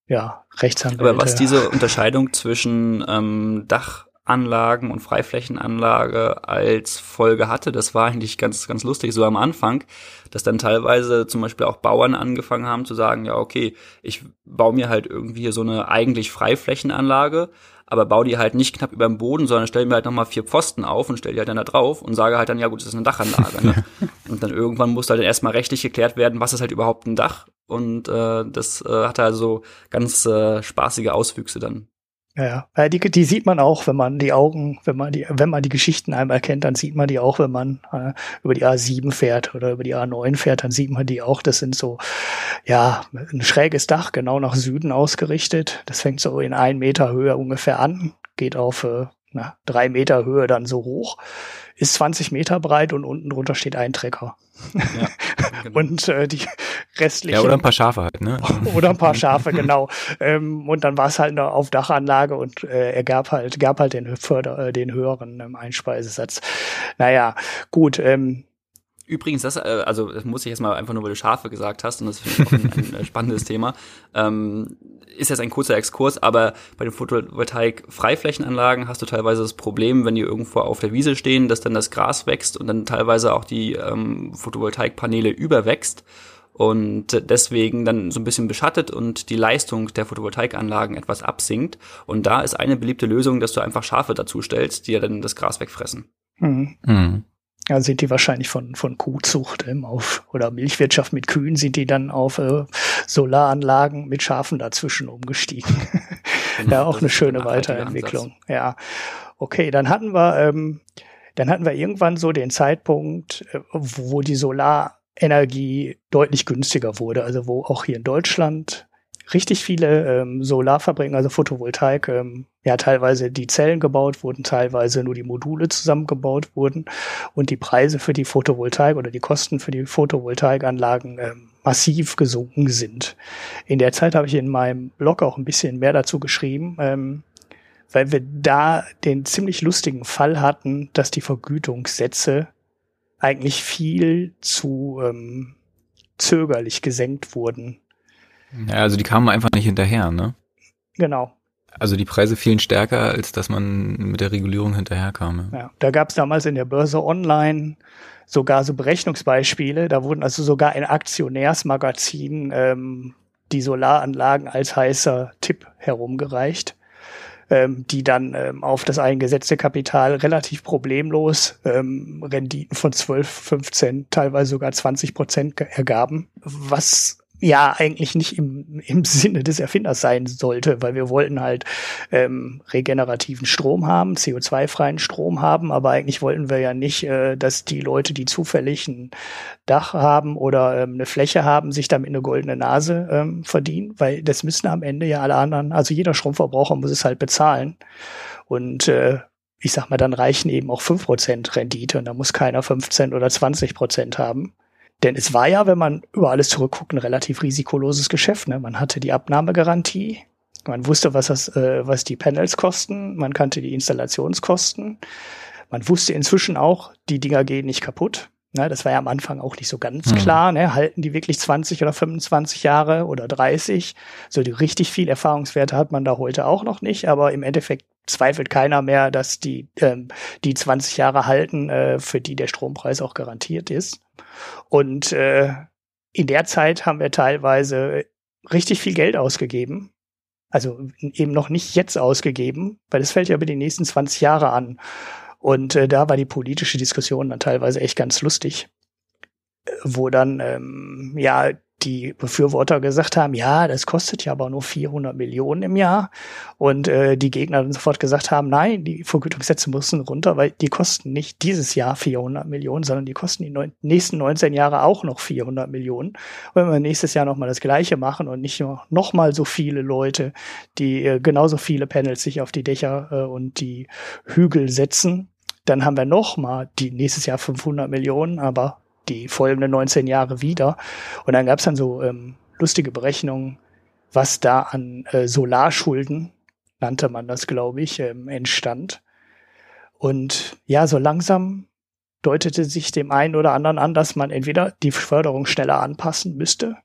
ja, Rechtsanwälte. Aber was diese Unterscheidung zwischen ähm, Dachanlagen und Freiflächenanlage als Folge hatte, das war eigentlich ganz, ganz lustig, so am Anfang, dass dann teilweise zum Beispiel auch Bauern angefangen haben zu sagen, ja, okay, ich baue mir halt irgendwie so eine eigentlich Freiflächenanlage, aber baue die halt nicht knapp über dem Boden, sondern stelle mir halt nochmal vier Pfosten auf und stelle die halt dann da drauf und sage halt dann, ja gut, das ist eine Dachanlage. Ne? [LAUGHS] und dann irgendwann muss halt erstmal rechtlich geklärt werden, was ist halt überhaupt ein Dach. Und äh, das äh, hatte also ganz äh, spaßige Auswüchse dann. Ja, ja. Die, die sieht man auch, wenn man die Augen, wenn man die, wenn man die Geschichten einmal kennt, dann sieht man die auch, wenn man äh, über die A7 fährt oder über die A9 fährt, dann sieht man die auch. Das sind so, ja, ein schräges Dach, genau nach Süden ausgerichtet. Das fängt so in ein Meter Höhe ungefähr an, geht auf äh, na, drei Meter Höhe dann so hoch, ist 20 Meter breit und unten drunter steht ein Trecker. Ja, [LAUGHS] genau. und äh, die restlichen. Ja, oder ein paar Schafe halt, ne? [LAUGHS] oder ein paar Schafe, genau. Ähm, und dann war es halt eine auf Dachanlage und äh, er gab halt, gab halt den, Förder, äh, den höheren ähm, Einspeisesatz. Naja, gut, ähm, Übrigens, das, äh, also das muss ich jetzt mal einfach nur, weil du Schafe gesagt hast, und das finde ich auch ein, ein spannendes Thema. Ähm, ist jetzt ein kurzer Exkurs, aber bei den Photovoltaik-Freiflächenanlagen hast du teilweise das Problem, wenn die irgendwo auf der Wiese stehen, dass dann das Gras wächst und dann teilweise auch die ähm, Photovoltaikpaneele überwächst und deswegen dann so ein bisschen beschattet und die Leistung der Photovoltaikanlagen etwas absinkt. Und da ist eine beliebte Lösung, dass du einfach Schafe dazu stellst, die ja dann das Gras wegfressen. Mhm. Mhm. Ja, sind die wahrscheinlich von, von Kuhzucht ähm, auf oder Milchwirtschaft mit Kühen sind die dann auf äh, Solaranlagen mit Schafen dazwischen umgestiegen. Genau, [LAUGHS] ja, auch eine schöne Weiterentwicklung. Ja. Okay, dann hatten wir, ähm, dann hatten wir irgendwann so den Zeitpunkt, äh, wo die Solarenergie deutlich günstiger wurde. Also wo auch hier in Deutschland richtig viele ähm, Solarfabriken, also Photovoltaik, ähm, ja teilweise die Zellen gebaut wurden, teilweise nur die Module zusammengebaut wurden und die Preise für die Photovoltaik oder die Kosten für die Photovoltaikanlagen ähm, massiv gesunken sind. In der Zeit habe ich in meinem Blog auch ein bisschen mehr dazu geschrieben, ähm, weil wir da den ziemlich lustigen Fall hatten, dass die Vergütungssätze eigentlich viel zu ähm, zögerlich gesenkt wurden ja, also die kamen einfach nicht hinterher, ne? Genau. Also die Preise fielen stärker, als dass man mit der Regulierung hinterherkam. Ja, da gab es damals in der Börse Online sogar so Berechnungsbeispiele. Da wurden also sogar in Aktionärsmagazinen ähm, die Solaranlagen als heißer Tipp herumgereicht, ähm, die dann ähm, auf das eingesetzte Kapital relativ problemlos ähm, Renditen von 12, 15, teilweise sogar 20 Prozent ergaben, was ja eigentlich nicht im, im [LAUGHS] Sinne des Erfinders sein sollte, weil wir wollten halt ähm, regenerativen Strom haben, CO2-freien Strom haben, aber eigentlich wollten wir ja nicht, äh, dass die Leute, die zufällig ein Dach haben oder ähm, eine Fläche haben, sich damit eine goldene Nase ähm, verdienen, weil das müssen am Ende ja alle anderen, also jeder Stromverbraucher muss es halt bezahlen. Und äh, ich sag mal, dann reichen eben auch fünf Prozent Rendite und da muss keiner 15 oder 20 Prozent haben. Denn es war ja, wenn man über alles zurückguckt, ein relativ risikoloses Geschäft. Ne? Man hatte die Abnahmegarantie, man wusste, was, das, äh, was die Panels kosten, man kannte die Installationskosten. Man wusste inzwischen auch, die Dinger gehen nicht kaputt. Ne, das war ja am Anfang auch nicht so ganz mhm. klar. Ne? Halten die wirklich 20 oder 25 Jahre oder 30? So die richtig viel Erfahrungswerte hat man da heute auch noch nicht, aber im Endeffekt zweifelt keiner mehr, dass die ähm, die 20 Jahre halten, äh, für die der Strompreis auch garantiert ist. Und äh, in der Zeit haben wir teilweise richtig viel Geld ausgegeben. Also eben noch nicht jetzt ausgegeben, weil es fällt ja über die nächsten 20 Jahre an. Und äh, da war die politische Diskussion dann teilweise echt ganz lustig, äh, wo dann ähm, ja die Befürworter gesagt haben, ja, das kostet ja aber nur 400 Millionen im Jahr. Und äh, die Gegner dann sofort gesagt haben, nein, die Vergütungssätze müssen runter, weil die kosten nicht dieses Jahr 400 Millionen, sondern die kosten die neun, nächsten 19 Jahre auch noch 400 Millionen. Wenn wir nächstes Jahr nochmal das Gleiche machen und nicht nur nochmal so viele Leute, die äh, genauso viele Panels sich auf die Dächer äh, und die Hügel setzen, dann haben wir nochmal die nächstes Jahr 500 Millionen, aber die folgenden 19 Jahre wieder. Und dann gab es dann so ähm, lustige Berechnungen, was da an äh, Solarschulden, nannte man das, glaube ich, ähm, entstand. Und ja, so langsam deutete sich dem einen oder anderen an, dass man entweder die Förderung schneller anpassen müsste.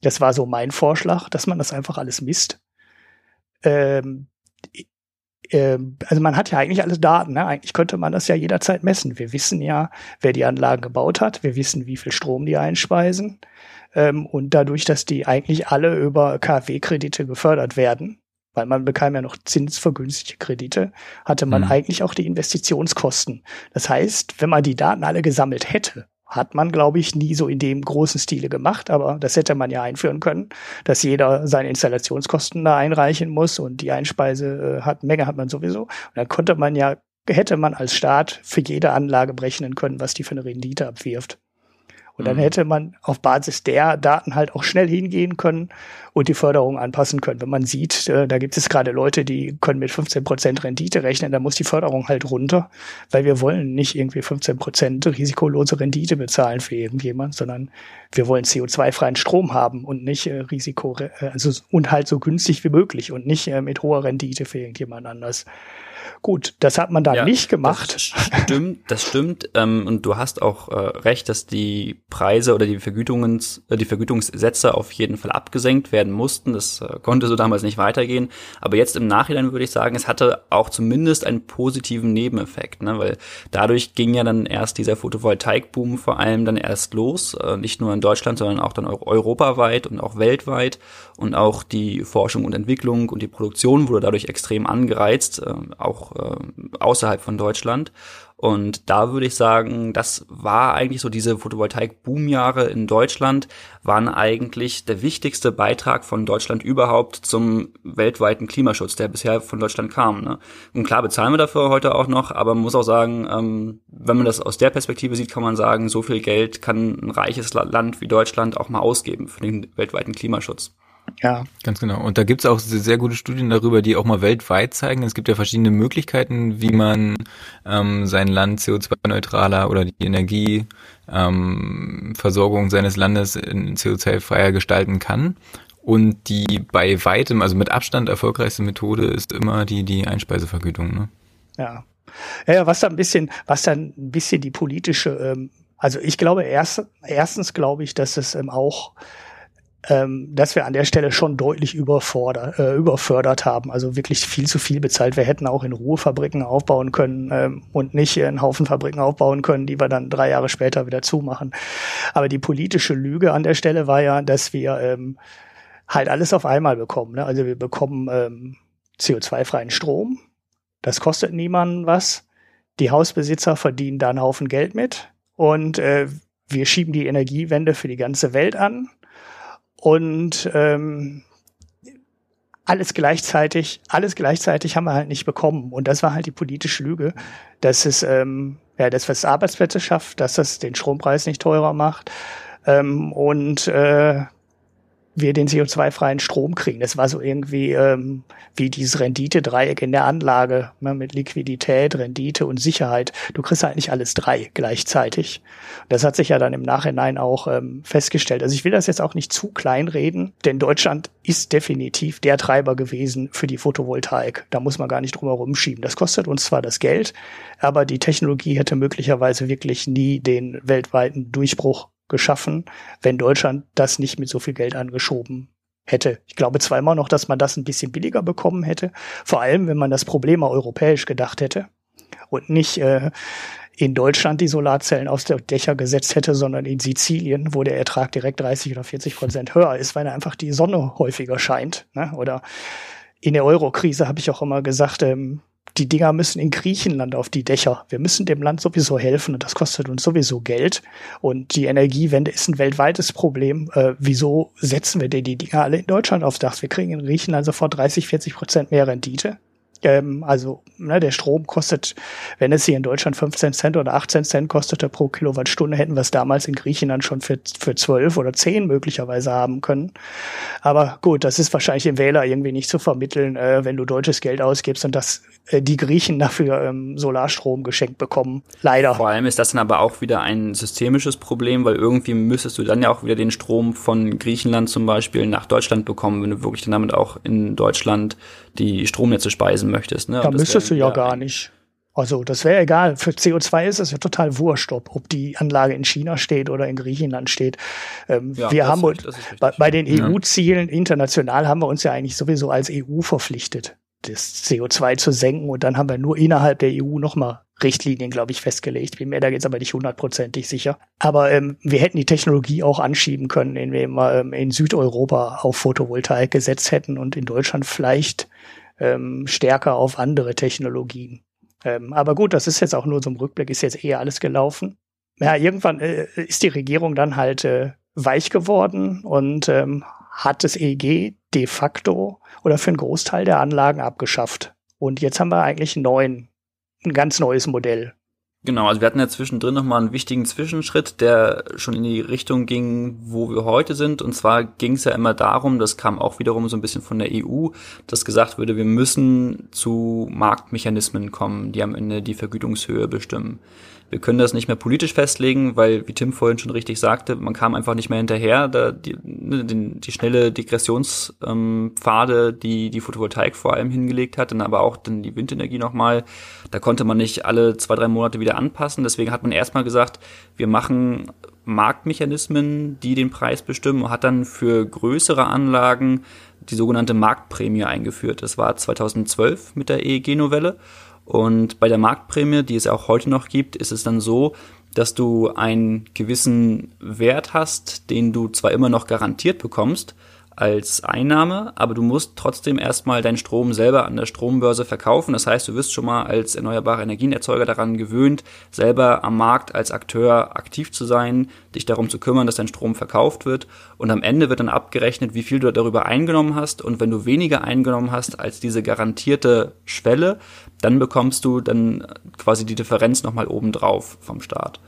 Das war so mein Vorschlag, dass man das einfach alles misst. Ähm, also man hat ja eigentlich alle Daten. Ne? Eigentlich könnte man das ja jederzeit messen. Wir wissen ja, wer die Anlagen gebaut hat. Wir wissen, wie viel Strom die einspeisen. Ähm, und dadurch, dass die eigentlich alle über KfW-Kredite gefördert werden, weil man bekam ja noch zinsvergünstigte Kredite, hatte man mhm. eigentlich auch die Investitionskosten. Das heißt, wenn man die Daten alle gesammelt hätte, hat man, glaube ich, nie so in dem großen Stile gemacht, aber das hätte man ja einführen können, dass jeder seine Installationskosten da einreichen muss und die Einspeise äh, hat, Menge hat man sowieso. Und dann konnte man ja, hätte man als Staat für jede Anlage berechnen können, was die für eine Rendite abwirft. Und dann mhm. hätte man auf Basis der Daten halt auch schnell hingehen können und die Förderung anpassen können. Wenn man sieht, äh, da gibt es gerade Leute, die können mit 15 Prozent Rendite rechnen, dann muss die Förderung halt runter, weil wir wollen nicht irgendwie 15 Prozent risikolose Rendite bezahlen für irgendjemand, sondern wir wollen CO2-freien Strom haben und nicht äh, Risiko, äh, also und halt so günstig wie möglich und nicht äh, mit hoher Rendite für irgendjemand anders. Gut, das hat man da ja, nicht gemacht. Das stimmt, das stimmt. Ähm, und du hast auch äh, recht, dass die Preise oder die Vergütungs, äh, die Vergütungssätze auf jeden Fall abgesenkt werden mussten. Das äh, konnte so damals nicht weitergehen. Aber jetzt im Nachhinein würde ich sagen, es hatte auch zumindest einen positiven Nebeneffekt, ne? weil dadurch ging ja dann erst dieser Photovoltaikboom vor allem dann erst los, äh, nicht nur in Deutschland, sondern auch dann europaweit und auch weltweit. Und auch die Forschung und Entwicklung und die Produktion wurde dadurch extrem angereizt, äh, auch äh, außerhalb von Deutschland. Und da würde ich sagen, das war eigentlich so diese Photovoltaik-Boom-Jahre in Deutschland, waren eigentlich der wichtigste Beitrag von Deutschland überhaupt zum weltweiten Klimaschutz, der bisher von Deutschland kam. Ne? Und klar bezahlen wir dafür heute auch noch, aber man muss auch sagen, ähm, wenn man das aus der Perspektive sieht, kann man sagen, so viel Geld kann ein reiches Land wie Deutschland auch mal ausgeben für den weltweiten Klimaschutz. Ja. Ganz genau. Und da gibt's auch sehr gute Studien darüber, die auch mal weltweit zeigen. Es gibt ja verschiedene Möglichkeiten, wie man ähm, sein Land CO2-neutraler oder die Energieversorgung ähm, seines Landes in CO2-freier gestalten kann. Und die bei weitem, also mit Abstand erfolgreichste Methode ist immer die, die Einspeisevergütung. Ne? Ja. Ja, was da ein bisschen, was dann ein bisschen die politische, ähm, also ich glaube erst, erstens glaube ich, dass es ähm, auch ähm, dass wir an der Stelle schon deutlich überfordert, äh, überfördert haben. Also wirklich viel zu viel bezahlt. Wir hätten auch in Ruhe Fabriken aufbauen können ähm, und nicht einen Haufen Fabriken aufbauen können, die wir dann drei Jahre später wieder zumachen. Aber die politische Lüge an der Stelle war ja, dass wir ähm, halt alles auf einmal bekommen. Ne? Also wir bekommen ähm, CO2-freien Strom. Das kostet niemanden was. Die Hausbesitzer verdienen da einen Haufen Geld mit. Und äh, wir schieben die Energiewende für die ganze Welt an und ähm, alles gleichzeitig, alles gleichzeitig haben wir halt nicht bekommen. Und das war halt die politische Lüge, dass es, ähm, ja, dass es Arbeitsplätze schafft, dass das den Strompreis nicht teurer macht. Ähm, und äh, wir den CO2-freien Strom kriegen. Das war so irgendwie ähm, wie dieses Rendite-Dreieck in der Anlage ne, mit Liquidität, Rendite und Sicherheit. Du kriegst halt nicht alles drei gleichzeitig. Das hat sich ja dann im Nachhinein auch ähm, festgestellt. Also ich will das jetzt auch nicht zu klein reden, denn Deutschland ist definitiv der Treiber gewesen für die Photovoltaik. Da muss man gar nicht drum herum schieben. Das kostet uns zwar das Geld, aber die Technologie hätte möglicherweise wirklich nie den weltweiten Durchbruch geschaffen, wenn Deutschland das nicht mit so viel Geld angeschoben hätte. Ich glaube immer noch, dass man das ein bisschen billiger bekommen hätte, vor allem wenn man das Problem mal europäisch gedacht hätte und nicht äh, in Deutschland die Solarzellen aus der Dächer gesetzt hätte, sondern in Sizilien, wo der Ertrag direkt 30 oder 40 Prozent höher ist, weil einfach die Sonne häufiger scheint. Ne? Oder in der Euro-Krise habe ich auch immer gesagt, ähm, die Dinger müssen in Griechenland auf die Dächer. Wir müssen dem Land sowieso helfen und das kostet uns sowieso Geld. Und die Energiewende ist ein weltweites Problem. Äh, wieso setzen wir denn die Dinger alle in Deutschland aufs Dach? Wir kriegen in Griechenland sofort 30, 40 Prozent mehr Rendite. Ähm, also ne, der Strom kostet, wenn es hier in Deutschland 15 Cent oder 18 Cent kostete pro Kilowattstunde, hätten wir es damals in Griechenland schon für, für 12 oder 10 möglicherweise haben können. Aber gut, das ist wahrscheinlich dem Wähler irgendwie nicht zu vermitteln, äh, wenn du deutsches Geld ausgibst und das äh, die Griechen dafür ähm, Solarstrom geschenkt bekommen. Leider. Vor allem ist das dann aber auch wieder ein systemisches Problem, weil irgendwie müsstest du dann ja auch wieder den Strom von Griechenland zum Beispiel nach Deutschland bekommen, wenn du wirklich dann damit auch in Deutschland die Stromnetze speisen möchtest. Ne? Da müsstest du ja gar nicht. Also das wäre egal. Für CO2 ist es ja total wurscht, ob, ob die Anlage in China steht oder in Griechenland steht. Ähm, ja, wir haben uns bei, bei, den EU-Zielen international haben wir uns ja eigentlich sowieso als EU verpflichtet, das CO2 zu senken. Und dann haben wir nur innerhalb der EU nochmal Richtlinien, glaube ich, festgelegt. Wie mehr, da geht's aber nicht hundertprozentig sicher. Aber ähm, wir hätten die Technologie auch anschieben können, indem wir ähm, in Südeuropa auf Photovoltaik gesetzt hätten und in Deutschland vielleicht ähm, stärker auf andere Technologien. Ähm, aber gut, das ist jetzt auch nur so ein Rückblick, ist jetzt eher alles gelaufen. Ja, irgendwann äh, ist die Regierung dann halt äh, weich geworden und ähm, hat das EEG de facto oder für einen Großteil der Anlagen abgeschafft. Und jetzt haben wir eigentlich einen neuen, ein ganz neues Modell. Genau, also wir hatten ja zwischendrin nochmal einen wichtigen Zwischenschritt, der schon in die Richtung ging, wo wir heute sind. Und zwar ging es ja immer darum, das kam auch wiederum so ein bisschen von der EU, dass gesagt würde, wir müssen zu Marktmechanismen kommen, die am Ende die Vergütungshöhe bestimmen. Wir können das nicht mehr politisch festlegen, weil, wie Tim vorhin schon richtig sagte, man kam einfach nicht mehr hinterher. Da die, ne, die, die schnelle Degressionspfade, ähm, die die Photovoltaik vor allem hingelegt hat, dann aber auch dann die Windenergie nochmal, da konnte man nicht alle zwei, drei Monate wieder anpassen. Deswegen hat man erstmal gesagt, wir machen Marktmechanismen, die den Preis bestimmen und hat dann für größere Anlagen die sogenannte Marktprämie eingeführt. Das war 2012 mit der EEG-Novelle und bei der Marktprämie, die es auch heute noch gibt, ist es dann so, dass du einen gewissen Wert hast, den du zwar immer noch garantiert bekommst, als Einnahme, aber du musst trotzdem erstmal deinen Strom selber an der Strombörse verkaufen. Das heißt, du wirst schon mal als erneuerbare Energienerzeuger daran gewöhnt, selber am Markt als Akteur aktiv zu sein, dich darum zu kümmern, dass dein Strom verkauft wird. Und am Ende wird dann abgerechnet, wie viel du darüber eingenommen hast. Und wenn du weniger eingenommen hast als diese garantierte Schwelle, dann bekommst du dann quasi die Differenz nochmal obendrauf vom Staat.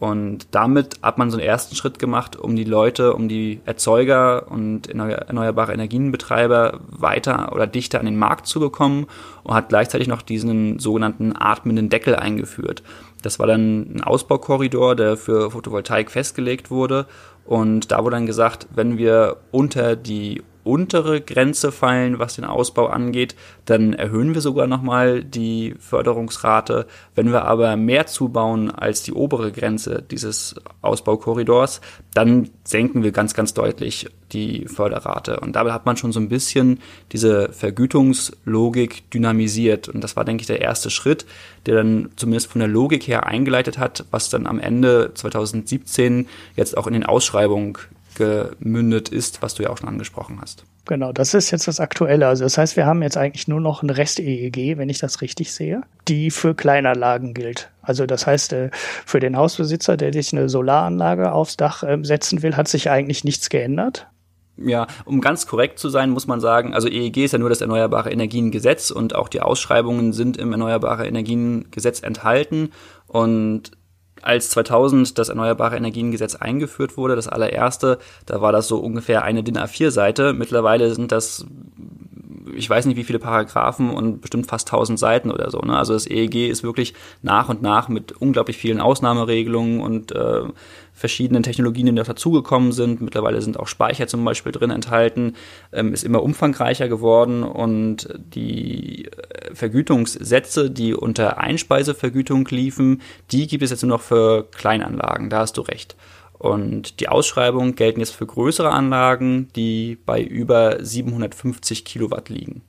Und damit hat man so einen ersten Schritt gemacht, um die Leute, um die Erzeuger und erneuerbare Energienbetreiber weiter oder dichter an den Markt zu bekommen und hat gleichzeitig noch diesen sogenannten atmenden Deckel eingeführt. Das war dann ein Ausbaukorridor, der für Photovoltaik festgelegt wurde. Und da wurde dann gesagt, wenn wir unter die untere Grenze fallen, was den Ausbau angeht, dann erhöhen wir sogar nochmal die Förderungsrate. Wenn wir aber mehr zubauen als die obere Grenze dieses Ausbaukorridors, dann senken wir ganz, ganz deutlich die Förderrate. Und dabei hat man schon so ein bisschen diese Vergütungslogik dynamisiert. Und das war, denke ich, der erste Schritt, der dann zumindest von der Logik her eingeleitet hat, was dann am Ende 2017 jetzt auch in den Ausschreibungen gemündet ist, was du ja auch schon angesprochen hast. Genau, das ist jetzt das Aktuelle. Also das heißt, wir haben jetzt eigentlich nur noch ein Rest-EEG, wenn ich das richtig sehe, die für Kleinanlagen gilt. Also das heißt, äh, für den Hausbesitzer, der sich eine Solaranlage aufs Dach ähm, setzen will, hat sich eigentlich nichts geändert. Ja, um ganz korrekt zu sein, muss man sagen, also EEG ist ja nur das Erneuerbare Energiengesetz und auch die Ausschreibungen sind im Erneuerbare Energiengesetz enthalten und als 2000 das Erneuerbare Energiengesetz eingeführt wurde, das allererste, da war das so ungefähr eine DIN A4-Seite. Mittlerweile sind das, ich weiß nicht wie viele Paragraphen und bestimmt fast 1000 Seiten oder so. Ne? Also das EEG ist wirklich nach und nach mit unglaublich vielen Ausnahmeregelungen und äh, verschiedenen Technologien, die noch dazugekommen sind. Mittlerweile sind auch Speicher zum Beispiel drin enthalten, ähm, ist immer umfangreicher geworden und die äh, Vergütungssätze, die unter Einspeisevergütung liefen, die gibt es jetzt nur noch für Kleinanlagen. Da hast du recht. Und die Ausschreibungen gelten jetzt für größere Anlagen, die bei über 750 Kilowatt liegen.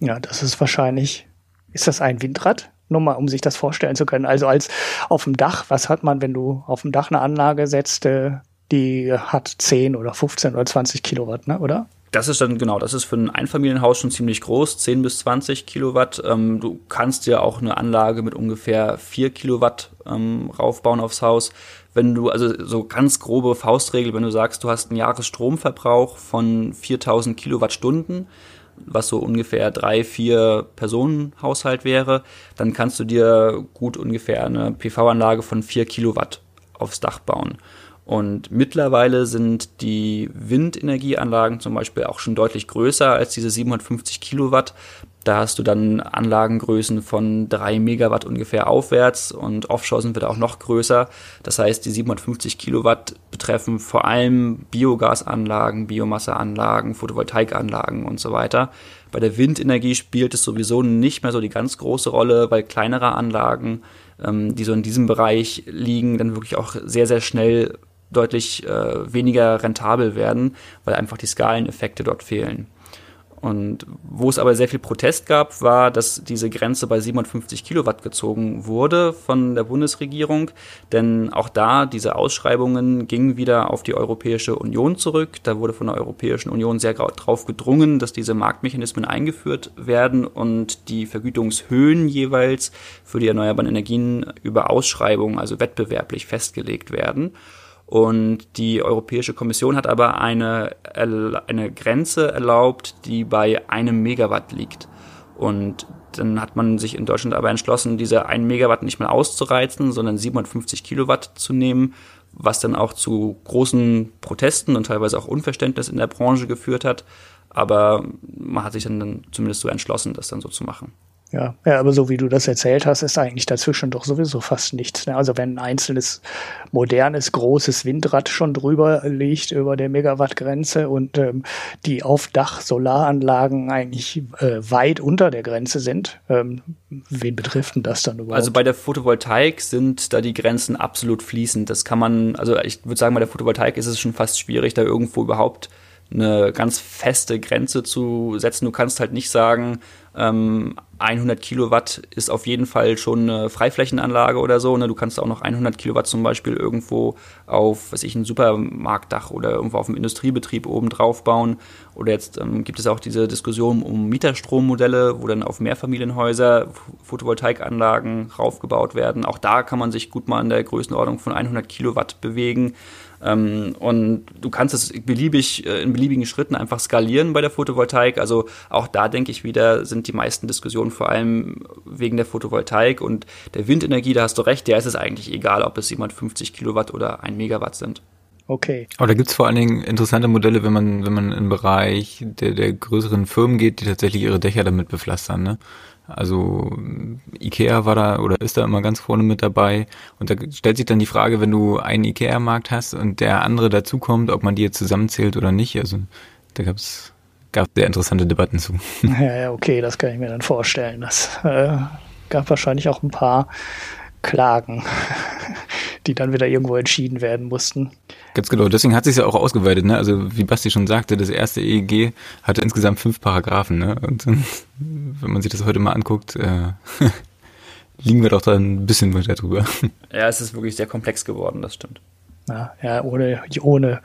Ja, das ist wahrscheinlich. Ist das ein Windrad? Nur mal, um sich das vorstellen zu können. Also als auf dem Dach, was hat man, wenn du auf dem Dach eine Anlage setzt, äh, die hat 10 oder 15 oder 20 Kilowatt, ne, oder? Das ist dann genau, das ist für ein Einfamilienhaus schon ziemlich groß, 10 bis 20 Kilowatt. Ähm, du kannst dir auch eine Anlage mit ungefähr 4 Kilowatt ähm, raufbauen aufs Haus. Wenn du, also so ganz grobe Faustregel, wenn du sagst, du hast einen Jahresstromverbrauch von 4000 Kilowattstunden, was so ungefähr drei, vier Personenhaushalt wäre, dann kannst du dir gut ungefähr eine PV-Anlage von vier Kilowatt aufs Dach bauen. Und mittlerweile sind die Windenergieanlagen zum Beispiel auch schon deutlich größer als diese 750 Kilowatt. Da hast du dann Anlagengrößen von drei Megawatt ungefähr aufwärts und offshore sind wir da auch noch größer. Das heißt, die 750 Kilowatt betreffen vor allem Biogasanlagen, Biomasseanlagen, Photovoltaikanlagen und so weiter. Bei der Windenergie spielt es sowieso nicht mehr so die ganz große Rolle, weil kleinere Anlagen, ähm, die so in diesem Bereich liegen, dann wirklich auch sehr, sehr schnell deutlich äh, weniger rentabel werden, weil einfach die Skaleneffekte dort fehlen. Und wo es aber sehr viel Protest gab, war, dass diese Grenze bei 57 Kilowatt gezogen wurde von der Bundesregierung. Denn auch da, diese Ausschreibungen gingen wieder auf die Europäische Union zurück. Da wurde von der Europäischen Union sehr darauf gedrungen, dass diese Marktmechanismen eingeführt werden und die Vergütungshöhen jeweils für die erneuerbaren Energien über Ausschreibungen, also wettbewerblich festgelegt werden. Und die Europäische Kommission hat aber eine, eine Grenze erlaubt, die bei einem Megawatt liegt. Und dann hat man sich in Deutschland aber entschlossen, diese 1 Megawatt nicht mehr auszureizen, sondern 750 Kilowatt zu nehmen, was dann auch zu großen Protesten und teilweise auch Unverständnis in der Branche geführt hat. Aber man hat sich dann zumindest so entschlossen, das dann so zu machen. Ja, ja, aber so wie du das erzählt hast, ist eigentlich dazwischen doch sowieso fast nichts. Ne? Also wenn ein einzelnes modernes, großes Windrad schon drüber liegt über der Megawattgrenze und ähm, die auf Dach Solaranlagen eigentlich äh, weit unter der Grenze sind, ähm, wen betrifft denn das dann überhaupt? Also bei der Photovoltaik sind da die Grenzen absolut fließend. Das kann man, also ich würde sagen, bei der Photovoltaik ist es schon fast schwierig, da irgendwo überhaupt eine ganz feste Grenze zu setzen. Du kannst halt nicht sagen, ähm, 100 Kilowatt ist auf jeden Fall schon eine Freiflächenanlage oder so. Ne? Du kannst auch noch 100 Kilowatt zum Beispiel irgendwo auf, was ich, ein Supermarktdach oder irgendwo auf einem Industriebetrieb oben drauf bauen. Oder jetzt ähm, gibt es auch diese Diskussion um Mieterstrommodelle, wo dann auf Mehrfamilienhäuser Photovoltaikanlagen raufgebaut werden. Auch da kann man sich gut mal in der Größenordnung von 100 Kilowatt bewegen. Ähm, und du kannst es beliebig äh, in beliebigen Schritten einfach skalieren bei der Photovoltaik. Also auch da denke ich wieder, sind die meisten Diskussionen vor allem wegen der Photovoltaik und der Windenergie, da hast du recht, der ist es eigentlich egal, ob es 750 Kilowatt oder ein Megawatt sind. Okay. Aber da gibt's vor allen Dingen interessante Modelle, wenn man, wenn man im Bereich der, der größeren Firmen geht, die tatsächlich ihre Dächer damit bepflastern. Ne? Also Ikea war da oder ist da immer ganz vorne mit dabei. Und da stellt sich dann die Frage, wenn du einen Ikea-Markt hast und der andere dazukommt, ob man die jetzt zusammenzählt oder nicht. Also da gab sehr interessante Debatten zu. [LAUGHS] Ja, ja, okay, das kann ich mir dann vorstellen. Das äh, gab wahrscheinlich auch ein paar Klagen, [LAUGHS] die dann wieder irgendwo entschieden werden mussten. Ganz genau, deswegen hat sich ja auch ausgeweitet, ne? Also wie Basti schon sagte, das erste EEG hatte insgesamt fünf Paragraphen, ne? Und [LAUGHS] wenn man sich das heute mal anguckt, äh, [LAUGHS] liegen wir doch da ein bisschen weiter drüber. [LAUGHS] Ja, es ist wirklich sehr komplex geworden, das stimmt. Ja, ja ohne, ohne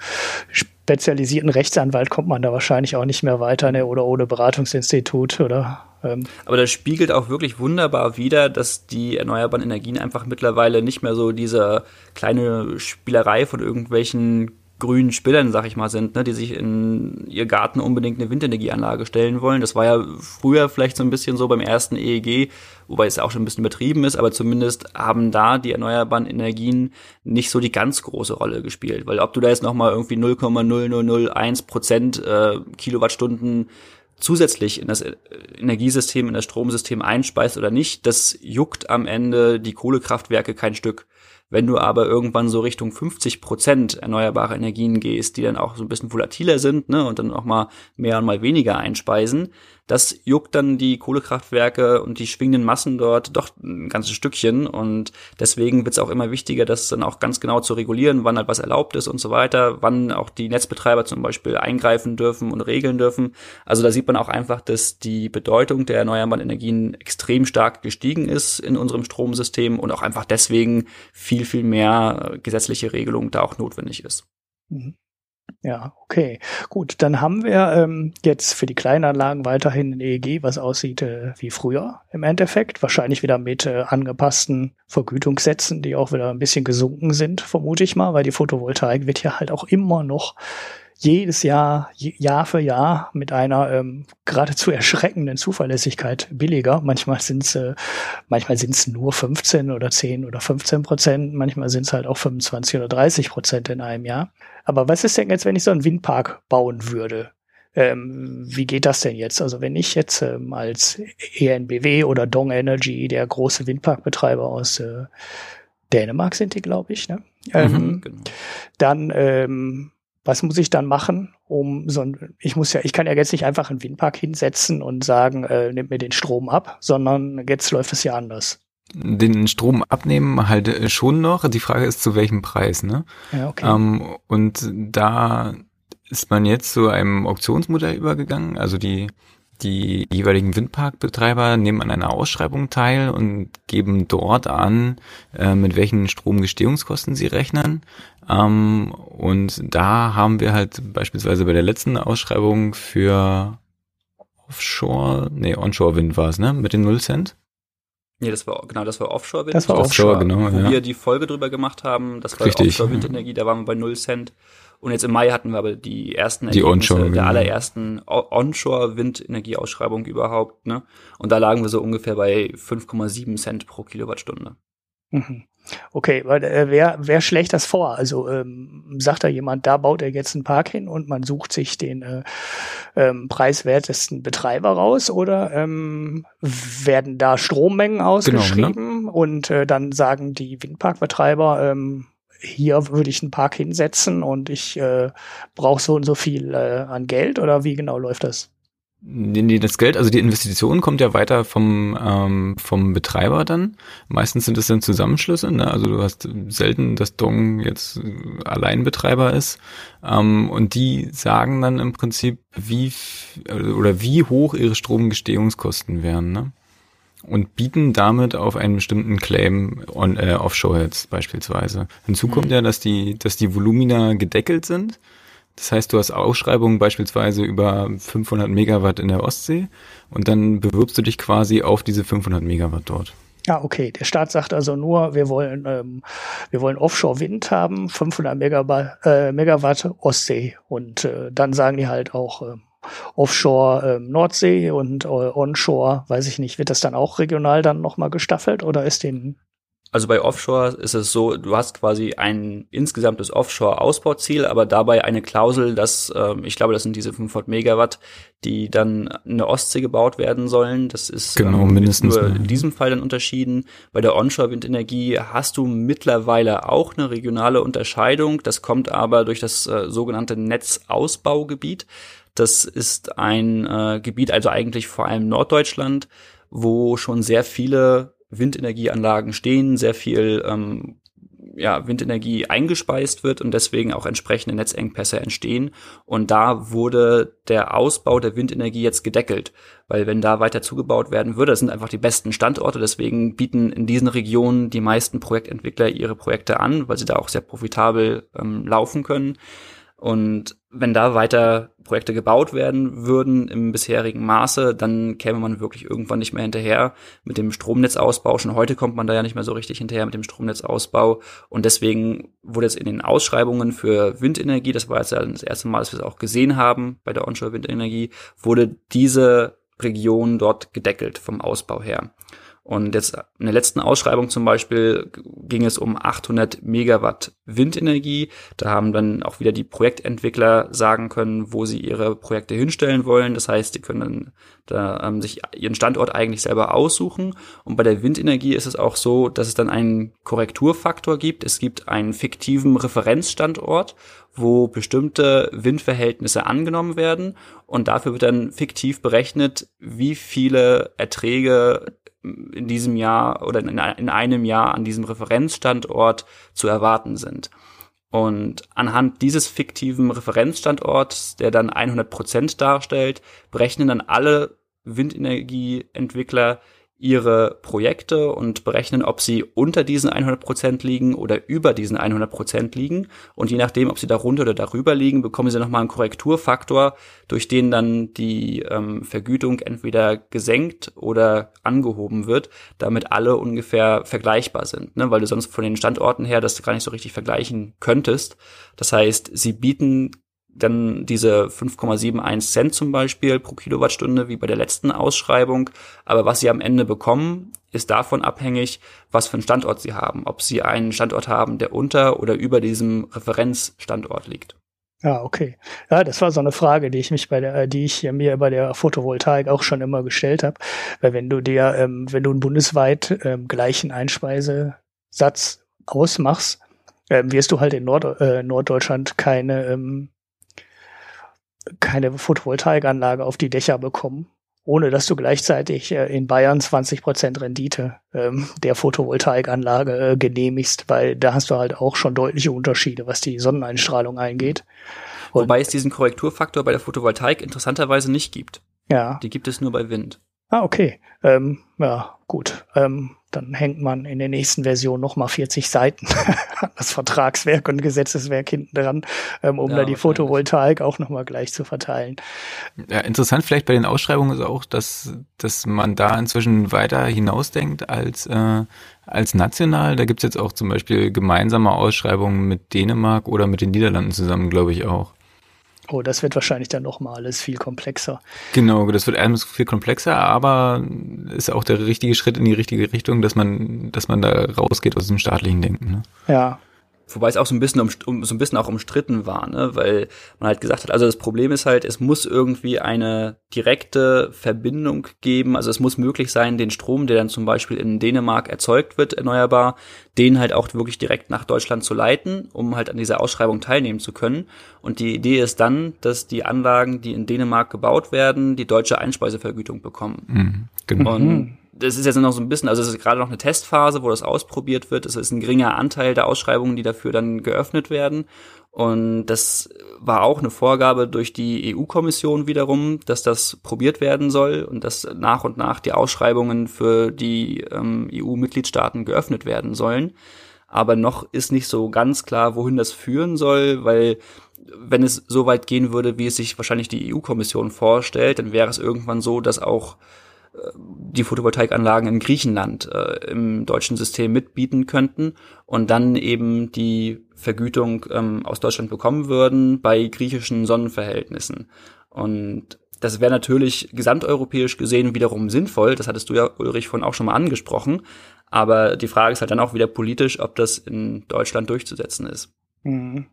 spezialisierten Rechtsanwalt kommt man da wahrscheinlich auch nicht mehr weiter, ne? oder ohne Beratungsinstitut oder. Ähm. Aber das spiegelt auch wirklich wunderbar wider, dass die erneuerbaren Energien einfach mittlerweile nicht mehr so diese kleine Spielerei von irgendwelchen grünen Spillern, sag ich mal, sind, ne, die sich in ihr Garten unbedingt eine Windenergieanlage stellen wollen. Das war ja früher vielleicht so ein bisschen so beim ersten EEG, wobei es auch schon ein bisschen übertrieben ist, aber zumindest haben da die erneuerbaren Energien nicht so die ganz große Rolle gespielt. Weil ob du da jetzt nochmal irgendwie 0,0001 Prozent äh, Kilowattstunden zusätzlich in das Energiesystem, in das Stromsystem einspeist oder nicht, das juckt am Ende die Kohlekraftwerke kein Stück. Wenn du aber irgendwann so Richtung 50 Prozent erneuerbare Energien gehst, die dann auch so ein bisschen volatiler sind ne, und dann auch mal mehr und mal weniger einspeisen, das juckt dann die Kohlekraftwerke und die schwingenden Massen dort doch ein ganzes Stückchen. Und deswegen wird es auch immer wichtiger, das dann auch ganz genau zu regulieren, wann halt was erlaubt ist und so weiter, wann auch die Netzbetreiber zum Beispiel eingreifen dürfen und regeln dürfen. Also da sieht man auch einfach, dass die Bedeutung der erneuerbaren Energien extrem stark gestiegen ist in unserem Stromsystem und auch einfach deswegen viel, viel mehr gesetzliche Regelung da auch notwendig ist. Mhm. Ja, okay. Gut, dann haben wir ähm, jetzt für die Kleinanlagen weiterhin ein EEG, was aussieht äh, wie früher im Endeffekt. Wahrscheinlich wieder mit äh, angepassten Vergütungssätzen, die auch wieder ein bisschen gesunken sind, vermute ich mal, weil die Photovoltaik wird ja halt auch immer noch jedes Jahr, Jahr für Jahr mit einer ähm, geradezu erschreckenden Zuverlässigkeit billiger. Manchmal sind es äh, manchmal sind es nur 15 oder 10 oder 15 Prozent, manchmal sind es halt auch 25 oder 30 Prozent in einem Jahr. Aber was ist denn jetzt, wenn ich so einen Windpark bauen würde? Ähm, wie geht das denn jetzt? Also wenn ich jetzt ähm, als ENBW oder Dong Energy, der große Windparkbetreiber aus äh, Dänemark sind die, glaube ich, ne? Ähm, mhm, genau. Dann ähm, was muss ich dann machen, um so ein, ich muss ja, ich kann ja jetzt nicht einfach einen Windpark hinsetzen und sagen, äh, nimmt mir den Strom ab, sondern jetzt läuft es ja anders. Den Strom abnehmen halt äh, schon noch. Die Frage ist, zu welchem Preis, ne? Ja, okay. Ähm, und da ist man jetzt zu einem Auktionsmodell übergegangen. Also die die jeweiligen Windparkbetreiber nehmen an einer Ausschreibung teil und geben dort an, äh, mit welchen Stromgestehungskosten sie rechnen. Ähm, und da haben wir halt beispielsweise bei der letzten Ausschreibung für Offshore, nee, Onshore-Wind war es, ne? Mit den Null Cent. Nee, das war genau, das war Offshore-Wind. Das war Offshore, Offshore genau. Wo ja. wir die Folge drüber gemacht haben, das war Offshore-Windenergie, da waren wir bei Null Cent. Und jetzt im Mai hatten wir aber die ersten die Onshore, der allerersten Onshore-Windenergieausschreibung überhaupt. Ne? Und da lagen wir so ungefähr bei 5,7 Cent pro Kilowattstunde. Mhm. Okay, weil äh, wer, wer schlägt das vor? Also ähm, sagt da jemand, da baut er jetzt einen Park hin und man sucht sich den äh, ähm, preiswertesten Betreiber raus oder ähm, werden da Strommengen ausgeschrieben genau, ne? und äh, dann sagen die Windparkbetreiber, ähm, hier würde ich einen Park hinsetzen und ich äh, brauche so und so viel äh, an Geld oder wie genau läuft das? Nee, das Geld, also die Investition kommt ja weiter vom, ähm, vom Betreiber dann. Meistens sind es dann Zusammenschlüsse, ne? also du hast selten, dass Dong jetzt allein Betreiber ist. Ähm, und die sagen dann im Prinzip, wie oder wie hoch ihre Stromgestehungskosten wären. Ne? Und bieten damit auf einen bestimmten Claim on, äh, offshore jetzt beispielsweise. Hinzu kommt mhm. ja, dass die, dass die Volumina gedeckelt sind. Das heißt, du hast Ausschreibungen beispielsweise über 500 Megawatt in der Ostsee und dann bewirbst du dich quasi auf diese 500 Megawatt dort. Ja, okay. Der Staat sagt also nur, wir wollen, ähm, wir wollen Offshore-Wind haben, 500 Megawatt, äh, Megawatt Ostsee. Und äh, dann sagen die halt auch, äh, Offshore ähm, Nordsee und äh, Onshore, weiß ich nicht, wird das dann auch regional dann nochmal gestaffelt oder ist den also bei Offshore ist es so, du hast quasi ein insgesamtes Offshore-Ausbauziel, aber dabei eine Klausel, dass, äh, ich glaube, das sind diese 500 Megawatt, die dann in der Ostsee gebaut werden sollen. Das ist genau, ähm, mindestens nur in diesem Fall dann unterschieden. Bei der Onshore-Windenergie hast du mittlerweile auch eine regionale Unterscheidung. Das kommt aber durch das äh, sogenannte Netzausbaugebiet. Das ist ein äh, Gebiet, also eigentlich vor allem Norddeutschland, wo schon sehr viele Windenergieanlagen stehen, sehr viel ähm, ja, Windenergie eingespeist wird und deswegen auch entsprechende Netzengpässe entstehen. Und da wurde der Ausbau der Windenergie jetzt gedeckelt, weil wenn da weiter zugebaut werden würde, das sind einfach die besten Standorte, deswegen bieten in diesen Regionen die meisten Projektentwickler ihre Projekte an, weil sie da auch sehr profitabel ähm, laufen können. Und wenn da weiter Projekte gebaut werden würden im bisherigen Maße, dann käme man wirklich irgendwann nicht mehr hinterher mit dem Stromnetzausbau. Schon heute kommt man da ja nicht mehr so richtig hinterher mit dem Stromnetzausbau. Und deswegen wurde jetzt in den Ausschreibungen für Windenergie, das war jetzt ja das erste Mal, dass wir es auch gesehen haben bei der Onshore-Windenergie, wurde diese Region dort gedeckelt vom Ausbau her. Und jetzt in der letzten Ausschreibung zum Beispiel ging es um 800 Megawatt Windenergie. Da haben dann auch wieder die Projektentwickler sagen können, wo sie ihre Projekte hinstellen wollen. Das heißt, sie können da ähm, sich ihren Standort eigentlich selber aussuchen. Und bei der Windenergie ist es auch so, dass es dann einen Korrekturfaktor gibt. Es gibt einen fiktiven Referenzstandort, wo bestimmte Windverhältnisse angenommen werden. Und dafür wird dann fiktiv berechnet, wie viele Erträge in diesem Jahr oder in, einem Jahr an diesem Referenzstandort zu erwarten sind. Und anhand dieses fiktiven Referenzstandorts, der dann 100 Prozent darstellt, berechnen dann alle Windenergieentwickler ihre Projekte und berechnen, ob sie unter diesen 100 Prozent liegen oder über diesen 100 Prozent liegen. Und je nachdem, ob sie darunter oder darüber liegen, bekommen sie nochmal einen Korrekturfaktor, durch den dann die ähm, Vergütung entweder gesenkt oder angehoben wird, damit alle ungefähr vergleichbar sind, ne? weil du sonst von den Standorten her das gar nicht so richtig vergleichen könntest. Das heißt, sie bieten dann diese 5,71 Cent zum Beispiel pro Kilowattstunde wie bei der letzten Ausschreibung. Aber was sie am Ende bekommen, ist davon abhängig, was für einen Standort sie haben. Ob sie einen Standort haben, der unter oder über diesem Referenzstandort liegt. Ja, okay. Ja, das war so eine Frage, die ich mich bei der, die ich mir bei der Photovoltaik auch schon immer gestellt habe. Weil wenn du dir, ähm, wenn du einen bundesweit ähm, gleichen Einspeisesatz ausmachst, ähm, wirst du halt in Nord äh, Norddeutschland keine ähm, keine Photovoltaikanlage auf die Dächer bekommen, ohne dass du gleichzeitig äh, in Bayern 20 Prozent Rendite ähm, der Photovoltaikanlage äh, genehmigst, weil da hast du halt auch schon deutliche Unterschiede, was die Sonneneinstrahlung eingeht. Und Wobei es diesen Korrekturfaktor bei der Photovoltaik interessanterweise nicht gibt. Ja. Die gibt es nur bei Wind. Ah, okay. Ähm, ja, gut. Ähm, dann hängt man in der nächsten Version nochmal 40 Seiten [LAUGHS] das Vertragswerk und Gesetzeswerk hinten dran, ähm, um ja, da die Photovoltaik auch nochmal gleich zu verteilen. Ja, interessant vielleicht bei den Ausschreibungen ist auch, dass, dass man da inzwischen weiter hinausdenkt als, äh, als national. Da gibt's jetzt auch zum Beispiel gemeinsame Ausschreibungen mit Dänemark oder mit den Niederlanden zusammen, glaube ich auch. Oh, das wird wahrscheinlich dann nochmal alles viel komplexer. Genau, das wird alles viel komplexer, aber ist auch der richtige Schritt in die richtige Richtung, dass man, dass man da rausgeht aus dem staatlichen Denken. Ne? Ja, Wobei es auch so ein bisschen um, um so ein bisschen auch umstritten war, ne? weil man halt gesagt hat, also das Problem ist halt, es muss irgendwie eine direkte Verbindung geben, also es muss möglich sein, den Strom, der dann zum Beispiel in Dänemark erzeugt wird, erneuerbar, den halt auch wirklich direkt nach Deutschland zu leiten, um halt an dieser Ausschreibung teilnehmen zu können. Und die Idee ist dann, dass die Anlagen, die in Dänemark gebaut werden, die deutsche Einspeisevergütung bekommen. Mhm, genau. Und mhm das ist jetzt noch so ein bisschen, also es ist gerade noch eine Testphase, wo das ausprobiert wird. Es ist ein geringer Anteil der Ausschreibungen, die dafür dann geöffnet werden. Und das war auch eine Vorgabe durch die EU-Kommission wiederum, dass das probiert werden soll und dass nach und nach die Ausschreibungen für die ähm, EU-Mitgliedstaaten geöffnet werden sollen. Aber noch ist nicht so ganz klar, wohin das führen soll, weil wenn es so weit gehen würde, wie es sich wahrscheinlich die EU-Kommission vorstellt, dann wäre es irgendwann so, dass auch die Photovoltaikanlagen in Griechenland äh, im deutschen System mitbieten könnten und dann eben die Vergütung ähm, aus Deutschland bekommen würden bei griechischen Sonnenverhältnissen. Und das wäre natürlich gesamteuropäisch gesehen wiederum sinnvoll. Das hattest du ja, Ulrich, vorhin auch schon mal angesprochen. Aber die Frage ist halt dann auch wieder politisch, ob das in Deutschland durchzusetzen ist. Mhm.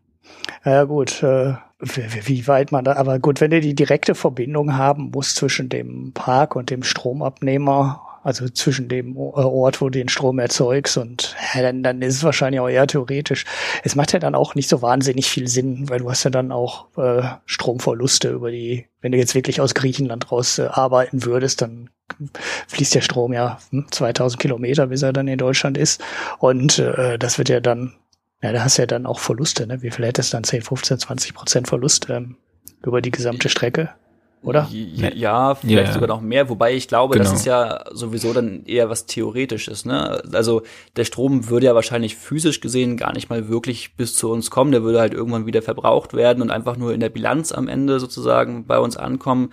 Ja gut, äh, wie, wie weit man da, aber gut, wenn du die direkte Verbindung haben musst zwischen dem Park und dem Stromabnehmer, also zwischen dem äh, Ort, wo du den Strom erzeugst und ja, dann, dann ist es wahrscheinlich auch eher theoretisch. Es macht ja dann auch nicht so wahnsinnig viel Sinn, weil du hast ja dann auch äh, Stromverluste über die, wenn du jetzt wirklich aus Griechenland raus äh, arbeiten würdest, dann fließt der Strom ja hm, 2000 Kilometer, bis er dann in Deutschland ist und äh, das wird ja dann ja, da hast du ja dann auch Verluste, ne? Wie viel hättest du dann? 10, 15, 20 Prozent Verlust ähm, über die gesamte Strecke? oder? Ja, vielleicht ja. sogar noch mehr, wobei ich glaube, genau. das ist ja sowieso dann eher was Theoretisches. Ne? Also der Strom würde ja wahrscheinlich physisch gesehen gar nicht mal wirklich bis zu uns kommen, der würde halt irgendwann wieder verbraucht werden und einfach nur in der Bilanz am Ende sozusagen bei uns ankommen.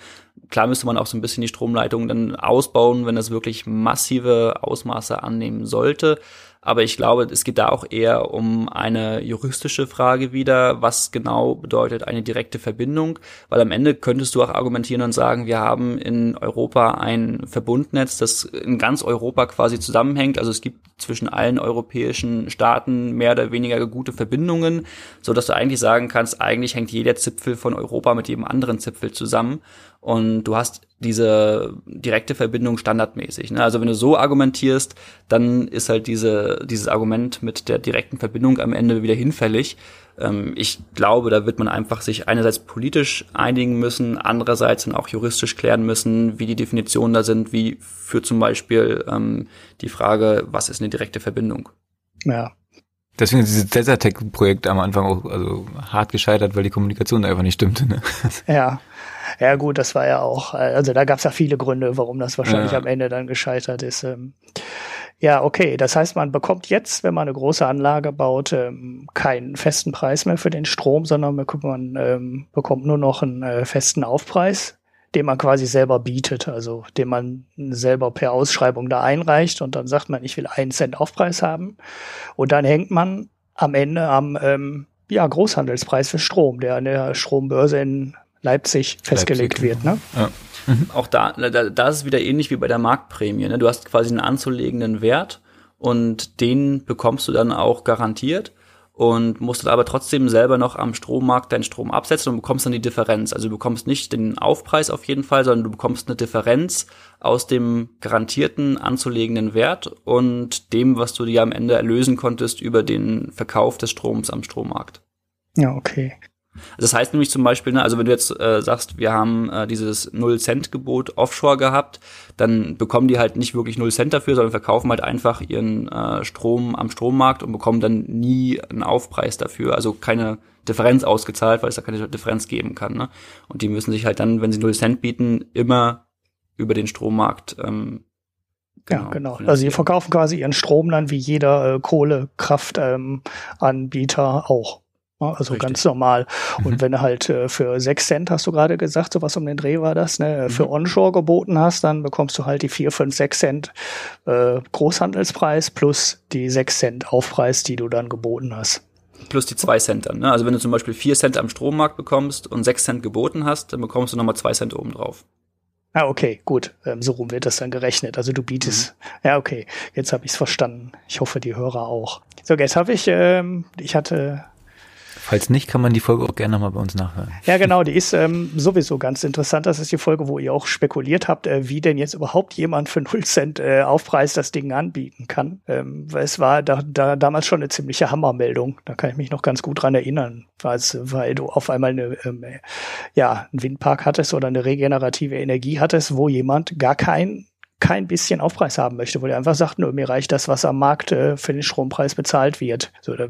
Klar müsste man auch so ein bisschen die Stromleitung dann ausbauen, wenn das wirklich massive Ausmaße annehmen sollte. Aber ich glaube, es geht da auch eher um eine juristische Frage wieder. Was genau bedeutet eine direkte Verbindung? Weil am Ende könntest du auch argumentieren und sagen, wir haben in Europa ein Verbundnetz, das in ganz Europa quasi zusammenhängt. Also es gibt zwischen allen europäischen Staaten mehr oder weniger gute Verbindungen, so dass du eigentlich sagen kannst, eigentlich hängt jeder Zipfel von Europa mit jedem anderen Zipfel zusammen und du hast diese direkte Verbindung standardmäßig. Ne? Also wenn du so argumentierst, dann ist halt diese, dieses Argument mit der direkten Verbindung am Ende wieder hinfällig. Ähm, ich glaube, da wird man einfach sich einerseits politisch einigen müssen, andererseits dann auch juristisch klären müssen, wie die Definitionen da sind, wie für zum Beispiel ähm, die Frage, was ist eine direkte Verbindung. Ja, Deswegen ist dieses Desertec-Projekt am Anfang auch also hart gescheitert, weil die Kommunikation da einfach nicht stimmte. Ne? Ja, ja gut, das war ja auch, also da gab es ja viele Gründe, warum das wahrscheinlich ja. am Ende dann gescheitert ist. Ähm. Ja, okay, das heißt, man bekommt jetzt, wenn man eine große Anlage baut, ähm, keinen festen Preis mehr für den Strom, sondern man ähm, bekommt nur noch einen äh, festen Aufpreis, den man quasi selber bietet, also den man selber per Ausschreibung da einreicht und dann sagt man, ich will einen Cent Aufpreis haben und dann hängt man am Ende am ähm, ja, Großhandelspreis für Strom, der an der Strombörse in Leipzig festgelegt Leipzig, wird. Ne? Ja. Mhm. Auch da, da, da ist es wieder ähnlich wie bei der Marktprämie. Ne? Du hast quasi einen anzulegenden Wert und den bekommst du dann auch garantiert und musst dann aber trotzdem selber noch am Strommarkt deinen Strom absetzen und bekommst dann die Differenz. Also du bekommst nicht den Aufpreis auf jeden Fall, sondern du bekommst eine Differenz aus dem garantierten anzulegenden Wert und dem, was du dir am Ende erlösen konntest über den Verkauf des Stroms am Strommarkt. Ja, okay. Das heißt nämlich zum Beispiel, ne, also wenn du jetzt äh, sagst, wir haben äh, dieses Null-Cent-Gebot offshore gehabt, dann bekommen die halt nicht wirklich Null Cent dafür, sondern verkaufen halt einfach ihren äh, Strom am Strommarkt und bekommen dann nie einen Aufpreis dafür, also keine Differenz ausgezahlt, weil es da keine Differenz geben kann. Ne? Und die müssen sich halt dann, wenn sie Null Cent bieten, immer über den Strommarkt ähm, Genau, ja, genau. Also sie verkaufen quasi ihren Strom dann wie jeder äh, Kohlekraftanbieter ähm, auch. Also Richtig. ganz normal. Und mhm. wenn du halt äh, für sechs Cent, hast du gerade gesagt, so was um den Dreh war das, ne, mhm. für Onshore geboten hast, dann bekommst du halt die vier, fünf, sechs Cent äh, Großhandelspreis plus die sechs Cent Aufpreis, die du dann geboten hast. Plus die zwei Cent dann. Ne? Also wenn du zum Beispiel vier Cent am Strommarkt bekommst und sechs Cent geboten hast, dann bekommst du nochmal zwei Cent obendrauf. Ah, okay, gut. Ähm, so rum wird das dann gerechnet. Also du bietest. Mhm. Ja, okay. Jetzt habe ich es verstanden. Ich hoffe, die Hörer auch. So, jetzt habe ich, ähm, ich hatte Falls nicht, kann man die Folge auch gerne nochmal bei uns nachhören. Ja, genau, die ist ähm, sowieso ganz interessant. Das ist die Folge, wo ihr auch spekuliert habt, äh, wie denn jetzt überhaupt jemand für 0 Cent äh, Aufpreis das Ding anbieten kann. Ähm, es war da, da damals schon eine ziemliche Hammermeldung. Da kann ich mich noch ganz gut dran erinnern, weil, du auf einmal eine, ähm, ja, einen Windpark hattest oder eine regenerative Energie hattest, wo jemand gar kein kein bisschen Aufpreis haben möchte, wo der einfach sagt, nur mir reicht das, was am Markt äh, für den Strompreis bezahlt wird. So, da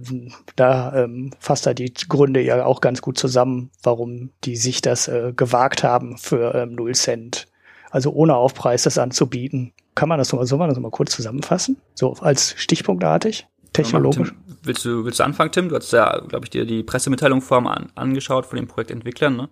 da ähm, fasst er die Gründe ja auch ganz gut zusammen, warum die sich das äh, gewagt haben für ähm, 0 Cent. Also ohne Aufpreis das anzubieten. Kann man das nochmal, soll man das nochmal kurz zusammenfassen? So als stichpunktartig? Technologisch? Tim, willst du, willst du anfangen, Tim? Du hast ja, glaube ich, dir die Pressemitteilung vorher an, angeschaut von den Projektentwicklern, ne?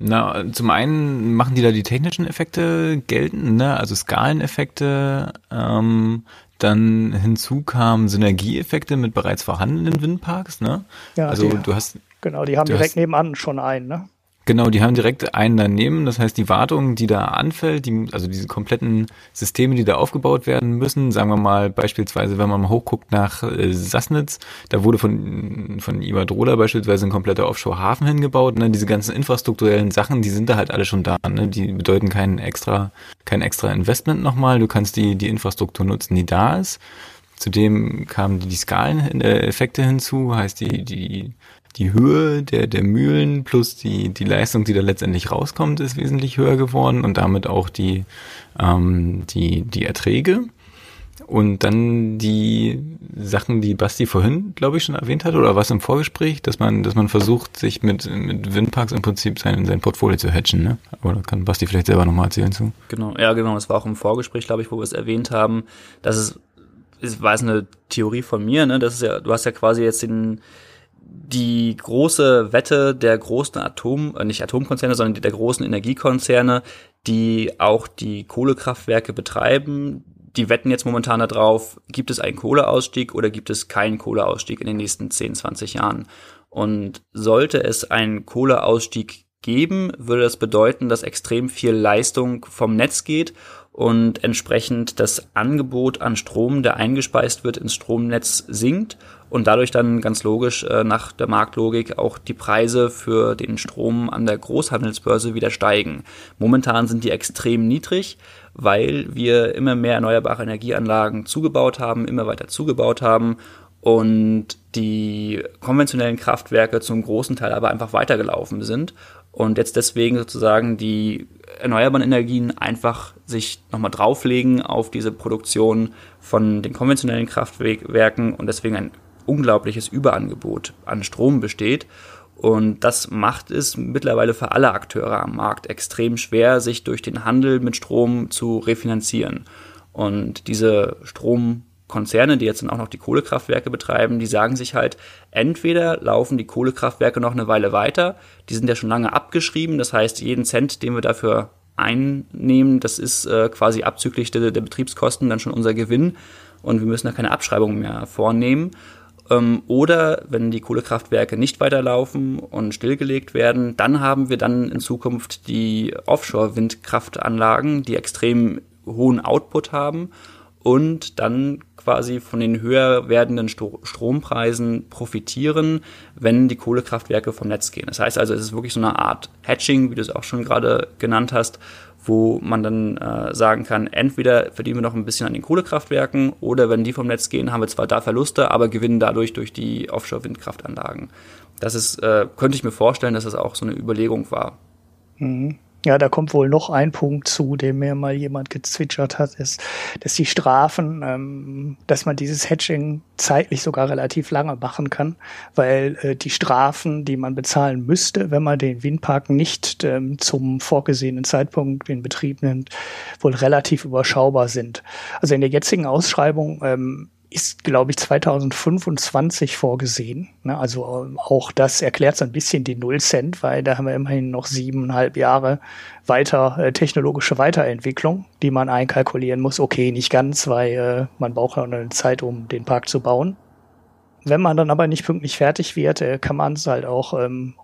Na, zum einen machen die da die technischen Effekte geltend, ne? also Skaleneffekte. Ähm, dann hinzu kamen Synergieeffekte mit bereits vorhandenen Windparks. Ne? Ja, also die, du hast genau, die haben direkt hast, nebenan schon einen. Ne? Genau, die haben direkt einen daneben. Das heißt, die Wartung, die da anfällt, die, also diese kompletten Systeme, die da aufgebaut werden müssen, sagen wir mal beispielsweise, wenn man mal hochguckt nach äh, Sassnitz, da wurde von, von Iberdrola beispielsweise ein kompletter Offshore-Hafen hingebaut. Ne? Diese ganzen infrastrukturellen Sachen, die sind da halt alle schon da. Ne? Die bedeuten kein extra, kein extra Investment nochmal. Du kannst die, die Infrastruktur nutzen, die da ist. Zudem kamen die Skaleneffekte hinzu, heißt die, die die Höhe der, der Mühlen plus die, die Leistung, die da letztendlich rauskommt, ist wesentlich höher geworden und damit auch die, ähm, die, die Erträge. Und dann die Sachen, die Basti vorhin, glaube ich, schon erwähnt hat, oder was im Vorgespräch, dass man, dass man versucht, sich mit, mit Windparks im Prinzip sein, sein Portfolio zu hatchen, ne? Oder kann Basti vielleicht selber nochmal erzählen zu? Genau, ja, genau. Das war auch im Vorgespräch, glaube ich, wo wir es erwähnt haben, dass es, es war es eine Theorie von mir, ne? Das ist ja, du hast ja quasi jetzt den, die große Wette der großen Atom, äh, nicht Atomkonzerne, sondern der großen Energiekonzerne, die auch die Kohlekraftwerke betreiben, die wetten jetzt momentan darauf, gibt es einen Kohleausstieg oder gibt es keinen Kohleausstieg in den nächsten 10, 20 Jahren. Und sollte es einen Kohleausstieg geben, würde das bedeuten, dass extrem viel Leistung vom Netz geht und entsprechend das Angebot an Strom, der eingespeist wird, ins Stromnetz sinkt und dadurch dann ganz logisch äh, nach der Marktlogik auch die Preise für den Strom an der Großhandelsbörse wieder steigen. Momentan sind die extrem niedrig, weil wir immer mehr erneuerbare Energieanlagen zugebaut haben, immer weiter zugebaut haben und die konventionellen Kraftwerke zum großen Teil aber einfach weitergelaufen sind und jetzt deswegen sozusagen die erneuerbaren Energien einfach sich nochmal drauflegen auf diese Produktion von den konventionellen Kraftwerken und deswegen ein unglaubliches Überangebot an Strom besteht. Und das macht es mittlerweile für alle Akteure am Markt extrem schwer, sich durch den Handel mit Strom zu refinanzieren. Und diese Stromkonzerne, die jetzt dann auch noch die Kohlekraftwerke betreiben, die sagen sich halt, entweder laufen die Kohlekraftwerke noch eine Weile weiter, die sind ja schon lange abgeschrieben, das heißt, jeden Cent, den wir dafür einnehmen, das ist äh, quasi abzüglich der, der Betriebskosten dann schon unser Gewinn und wir müssen da keine Abschreibung mehr vornehmen. Ähm, oder wenn die Kohlekraftwerke nicht weiterlaufen und stillgelegt werden, dann haben wir dann in Zukunft die Offshore-Windkraftanlagen, die extrem hohen Output haben und dann quasi von den höher werdenden Strompreisen profitieren, wenn die Kohlekraftwerke vom Netz gehen. Das heißt also, es ist wirklich so eine Art Hatching, wie du es auch schon gerade genannt hast, wo man dann äh, sagen kann, entweder verdienen wir noch ein bisschen an den Kohlekraftwerken oder wenn die vom Netz gehen, haben wir zwar da Verluste, aber gewinnen dadurch durch die Offshore-Windkraftanlagen. Das ist, äh, könnte ich mir vorstellen, dass das auch so eine Überlegung war. Mhm. Ja, da kommt wohl noch ein Punkt zu, dem mir mal jemand gezwitschert hat, ist, dass die Strafen, ähm, dass man dieses Hedging zeitlich sogar relativ lange machen kann, weil äh, die Strafen, die man bezahlen müsste, wenn man den Windpark nicht ähm, zum vorgesehenen Zeitpunkt in Betrieb nimmt, wohl relativ überschaubar sind. Also in der jetzigen Ausschreibung ähm, ist, glaube ich, 2025 vorgesehen. Ne? Also ähm, auch das erklärt so ein bisschen die Null Cent, weil da haben wir immerhin noch siebeneinhalb Jahre weiter äh, technologische Weiterentwicklung, die man einkalkulieren muss. Okay, nicht ganz, weil äh, man braucht ja eine Zeit, um den Park zu bauen. Wenn man dann aber nicht pünktlich fertig wird, äh, kann man es halt auch ähm,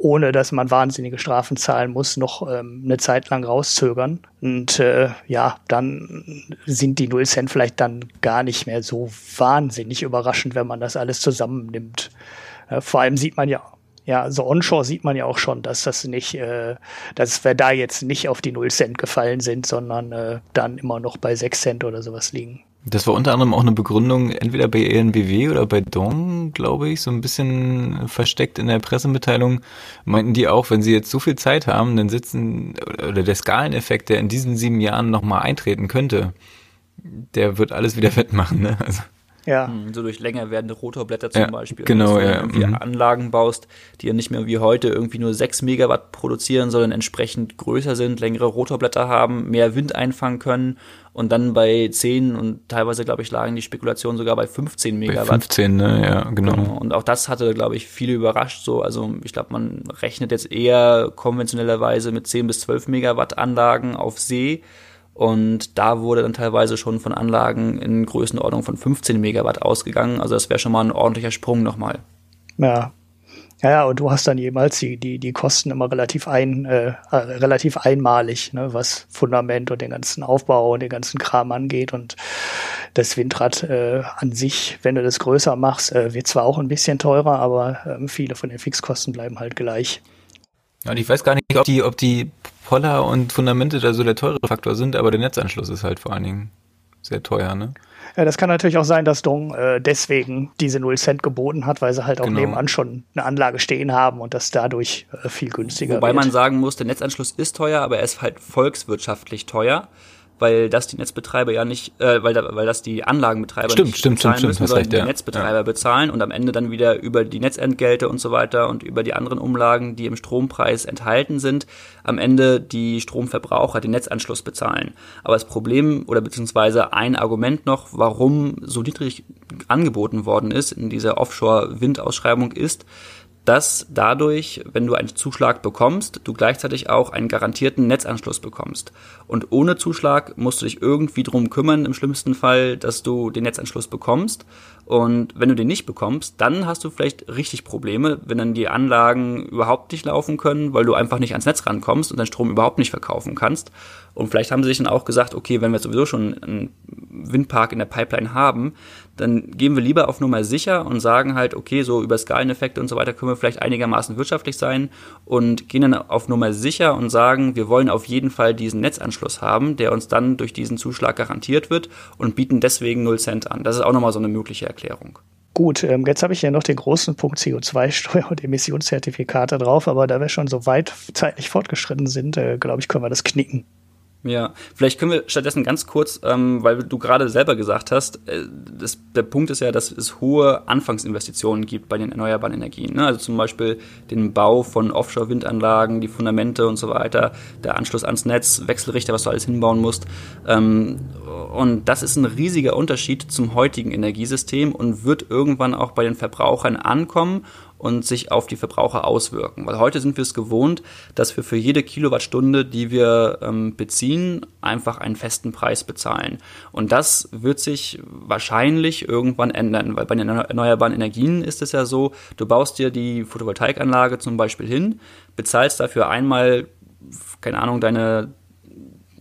ohne dass man wahnsinnige Strafen zahlen muss, noch ähm, eine Zeit lang rauszögern. Und äh, ja, dann sind die Null Cent vielleicht dann gar nicht mehr so wahnsinnig überraschend, wenn man das alles zusammennimmt. Äh, vor allem sieht man ja, ja, so onshore sieht man ja auch schon, dass das nicht, äh, dass wir da jetzt nicht auf die Null Cent gefallen sind, sondern äh, dann immer noch bei sechs Cent oder sowas liegen. Das war unter anderem auch eine Begründung, entweder bei ENBW oder bei Dong, glaube ich, so ein bisschen versteckt in der Pressemitteilung, meinten die auch, wenn sie jetzt so viel Zeit haben, dann sitzen, oder der Skaleneffekt, der in diesen sieben Jahren nochmal eintreten könnte, der wird alles wieder [LAUGHS] wettmachen, ne? Also. Ja. Hm, so durch länger werdende Rotorblätter zum ja, Beispiel. Genau, dass du ja. irgendwie mhm. Anlagen baust, die ja nicht mehr wie heute irgendwie nur 6 Megawatt produzieren, sondern entsprechend größer sind, längere Rotorblätter haben, mehr Wind einfangen können und dann bei 10 und teilweise, glaube ich, lagen die Spekulationen sogar bei 15 Megawatt. Bei 15, ne, ja, genau. genau. Und auch das hatte, glaube ich, viele überrascht so. Also ich glaube, man rechnet jetzt eher konventionellerweise mit 10 bis 12 Megawatt Anlagen auf See und da wurde dann teilweise schon von Anlagen in Größenordnung von 15 Megawatt ausgegangen. Also das wäre schon mal ein ordentlicher Sprung nochmal. Ja. Ja, ja, und du hast dann jemals die, die, die Kosten immer relativ ein, äh, relativ einmalig, ne, was Fundament und den ganzen Aufbau und den ganzen Kram angeht. Und das Windrad äh, an sich, wenn du das größer machst, äh, wird zwar auch ein bisschen teurer, aber äh, viele von den Fixkosten bleiben halt gleich. Ja, und ich weiß gar nicht, ob die, ob die Poller und Fundamente da so der teure Faktor sind, aber der Netzanschluss ist halt vor allen Dingen sehr teuer, ne? Ja, das kann natürlich auch sein, dass Dong äh, deswegen diese 0 Cent geboten hat, weil sie halt auch genau. nebenan schon eine Anlage stehen haben und das dadurch äh, viel günstiger Wobei wird. man sagen muss, der Netzanschluss ist teuer, aber er ist halt volkswirtschaftlich teuer weil das die Netzbetreiber ja nicht, äh, weil, da, weil das die Anlagenbetreiber stimmt, nicht stimmt, bezahlen stimmt, müssen, sondern die ja. Netzbetreiber Ja. bezahlen und am Ende dann wieder über die Netzentgelte und so weiter und über die anderen Umlagen, die im Strompreis enthalten sind, am Ende die Stromverbraucher den Netzanschluss bezahlen. Aber das Problem oder beziehungsweise ein Argument noch, warum so niedrig angeboten worden ist in dieser Offshore-Windausschreibung ist, dass dadurch, wenn du einen Zuschlag bekommst, du gleichzeitig auch einen garantierten Netzanschluss bekommst. Und ohne Zuschlag musst du dich irgendwie drum kümmern, im schlimmsten Fall, dass du den Netzanschluss bekommst. Und wenn du den nicht bekommst, dann hast du vielleicht richtig Probleme, wenn dann die Anlagen überhaupt nicht laufen können, weil du einfach nicht ans Netz rankommst und deinen Strom überhaupt nicht verkaufen kannst. Und vielleicht haben sie sich dann auch gesagt, okay, wenn wir sowieso schon einen Windpark in der Pipeline haben, dann gehen wir lieber auf Nummer sicher und sagen halt, okay, so über Skaleneffekte und so weiter können wir vielleicht einigermaßen wirtschaftlich sein und gehen dann auf Nummer sicher und sagen, wir wollen auf jeden Fall diesen Netzanschluss haben, der uns dann durch diesen Zuschlag garantiert wird und bieten deswegen 0 Cent an. Das ist auch nochmal so eine mögliche Erklärung. Gut, ähm, jetzt habe ich ja noch den großen Punkt CO2-Steuer und Emissionszertifikate drauf, aber da wir schon so weit zeitlich fortgeschritten sind, äh, glaube ich, können wir das knicken. Ja, vielleicht können wir stattdessen ganz kurz, ähm, weil du gerade selber gesagt hast, äh, das, der Punkt ist ja, dass es hohe Anfangsinvestitionen gibt bei den erneuerbaren Energien. Ne? Also zum Beispiel den Bau von Offshore-Windanlagen, die Fundamente und so weiter, der Anschluss ans Netz, Wechselrichter, was du alles hinbauen musst. Ähm, und das ist ein riesiger Unterschied zum heutigen Energiesystem und wird irgendwann auch bei den Verbrauchern ankommen und sich auf die Verbraucher auswirken. Weil heute sind wir es gewohnt, dass wir für jede Kilowattstunde, die wir ähm, beziehen, einfach einen festen Preis bezahlen. Und das wird sich wahrscheinlich irgendwann ändern, weil bei den erneuerbaren Energien ist es ja so, du baust dir die Photovoltaikanlage zum Beispiel hin, bezahlst dafür einmal, keine Ahnung, deine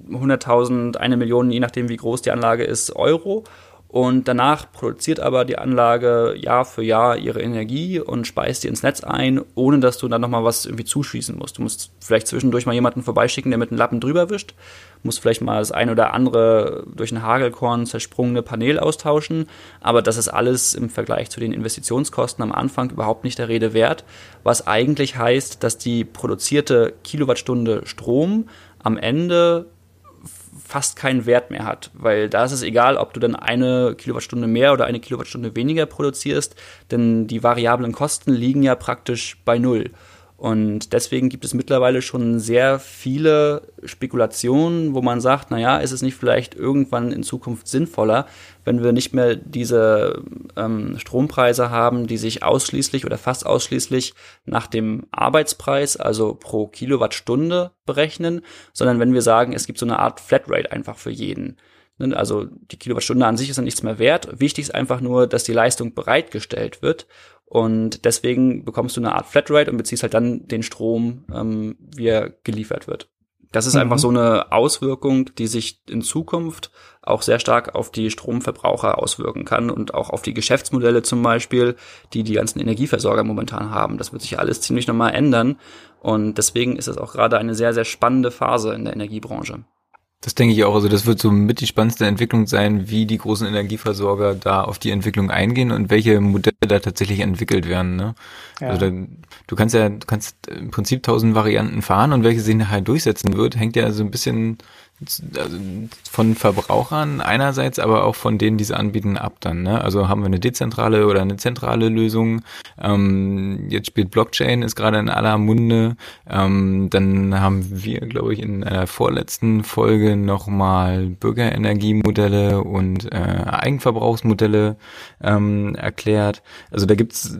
100.000, eine Million, je nachdem wie groß die Anlage ist, Euro und danach produziert aber die Anlage Jahr für Jahr ihre Energie und speist die ins Netz ein, ohne dass du dann nochmal was irgendwie zuschießen musst. Du musst vielleicht zwischendurch mal jemanden vorbeischicken, der mit einem Lappen drüber wischt, musst vielleicht mal das ein oder andere durch ein Hagelkorn zersprungene Panel austauschen, aber das ist alles im Vergleich zu den Investitionskosten am Anfang überhaupt nicht der Rede wert, was eigentlich heißt, dass die produzierte Kilowattstunde Strom am Ende fast keinen Wert mehr hat, weil da ist es egal, ob du dann eine Kilowattstunde mehr oder eine Kilowattstunde weniger produzierst, denn die variablen Kosten liegen ja praktisch bei Null. Und deswegen gibt es mittlerweile schon sehr viele Spekulationen, wo man sagt, naja, ist es nicht vielleicht irgendwann in Zukunft sinnvoller, wenn wir nicht mehr diese ähm, Strompreise haben, die sich ausschließlich oder fast ausschließlich nach dem Arbeitspreis, also pro Kilowattstunde berechnen, sondern wenn wir sagen, es gibt so eine Art Flatrate einfach für jeden. Ne, Also die Kilowattstunde an sich ist dann nichts mehr wert. Wichtig ist einfach nur, dass die Leistung bereitgestellt wird. Und deswegen bekommst du eine Art Flatrate und beziehst halt dann den Strom, ähm, wie er geliefert wird. Das ist Mhm. einfach so eine Auswirkung, die sich in Zukunft auch sehr stark auf die Stromverbraucher auswirken kann und auch auf die Geschäftsmodelle zum Beispiel, die die ganzen Energieversorger momentan haben. Das wird sich alles ziemlich nochmal ändern. Und deswegen ist es auch gerade eine sehr, sehr spannende Phase in der Energiebranche. Das denke ich auch. Also das wird so mit die spannendste Entwicklung sein, wie die großen Energieversorger da auf die Entwicklung eingehen und welche Modelle da tatsächlich entwickelt werden. Ne? Ja. Also da, du kannst ja, du kannst im Prinzip tausend Varianten fahren und welche sich nachher durchsetzen wird, hängt ja so ein bisschen von Verbrauchern einerseits, aber auch von denen, die sie anbieten, ab dann. Ne? Also haben wir eine dezentrale oder eine zentrale Lösung. Ähm, jetzt spielt Blockchain, ist gerade in aller Munde. Ähm, dann haben wir, glaube ich, in einer vorletzten Folge nochmal Bürgerenergiemodelle und äh, Eigenverbrauchsmodelle ähm, erklärt. Also da gibt's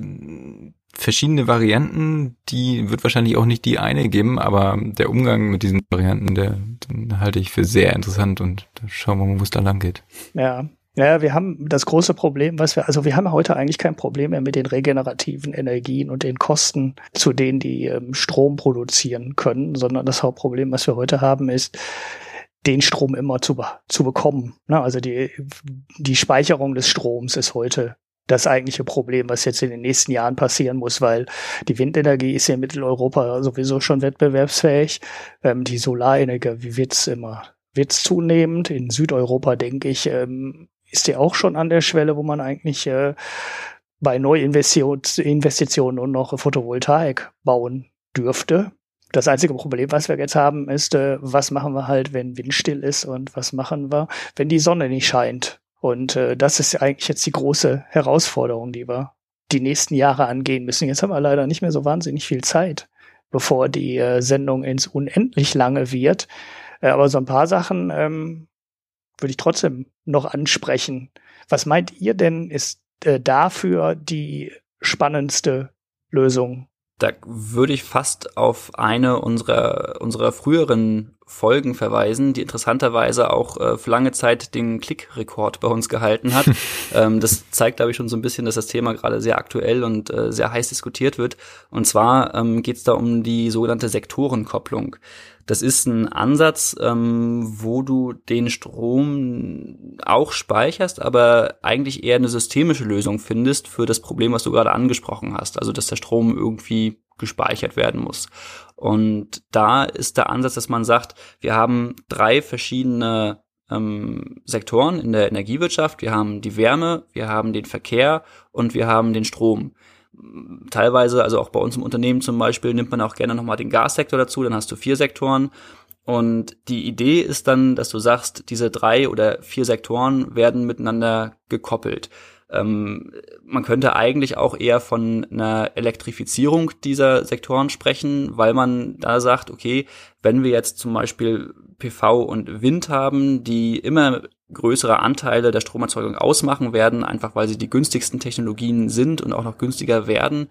verschiedene Varianten, die wird wahrscheinlich auch nicht die eine geben, aber der Umgang mit diesen Varianten, der, den halte ich für sehr interessant und schauen wir mal, wo es da lang geht. Ja. Ja, wir haben das große Problem, was wir, also wir haben heute eigentlich kein Problem mehr mit den regenerativen Energien und den Kosten, zu denen die ähm, Strom produzieren können, sondern das Hauptproblem, was wir heute haben, ist, den Strom immer zu, zu bekommen. Ne? Also die, die Speicherung des Stroms ist heute das eigentliche Problem, was jetzt in den nächsten Jahren passieren muss, weil die Windenergie ist ja in Mitteleuropa sowieso schon wettbewerbsfähig. Ähm, die Solarenergie, wie wird's immer, wird's zunehmend. In Südeuropa, denke ich, ähm, ist die auch schon an der Schwelle, wo man eigentlich äh, bei Neuinvestitionen Investitionen nur noch Photovoltaik bauen dürfte. Das einzige Problem, was wir jetzt haben, ist, äh, was machen wir halt, wenn windstill ist und was machen wir, wenn die Sonne nicht scheint. Und äh, das ist eigentlich jetzt die große Herausforderung, die wir die nächsten Jahre angehen müssen. Jetzt haben wir leider nicht mehr so wahnsinnig viel Zeit, bevor die äh, Sendung ins unendlich lange wird. Äh, aber so ein paar Sachen ähm, würde ich trotzdem noch ansprechen. Was meint ihr denn, ist äh, dafür die spannendste Lösung? Da würde ich fast auf eine unserer, unserer früheren Folgen verweisen, die interessanterweise auch äh, für lange Zeit den Klickrekord bei uns gehalten hat. [LAUGHS] ähm, das zeigt, glaube ich, schon so ein bisschen, dass das Thema gerade sehr aktuell und äh, sehr heiß diskutiert wird. Und zwar ähm, geht es da um die sogenannte Sektorenkopplung. Das ist ein Ansatz, ähm, wo du den Strom auch speicherst, aber eigentlich eher eine systemische Lösung findest für das Problem, was du gerade angesprochen hast. Also, dass der Strom irgendwie gespeichert werden muss. Und da ist der Ansatz, dass man sagt, wir haben drei verschiedene ähm, Sektoren in der Energiewirtschaft. Wir haben die Wärme, wir haben den Verkehr und wir haben den Strom teilweise, also auch bei uns im Unternehmen zum Beispiel, nimmt man auch gerne nochmal den Gassektor dazu, dann hast du vier Sektoren. Und die Idee ist dann, dass du sagst, diese drei oder vier Sektoren werden miteinander gekoppelt. Ähm, man könnte eigentlich auch eher von einer Elektrifizierung dieser Sektoren sprechen, weil man da sagt, okay, wenn wir jetzt zum Beispiel PV und Wind haben, die immer größere Anteile der Stromerzeugung ausmachen werden, einfach weil sie die günstigsten Technologien sind und auch noch günstiger werden,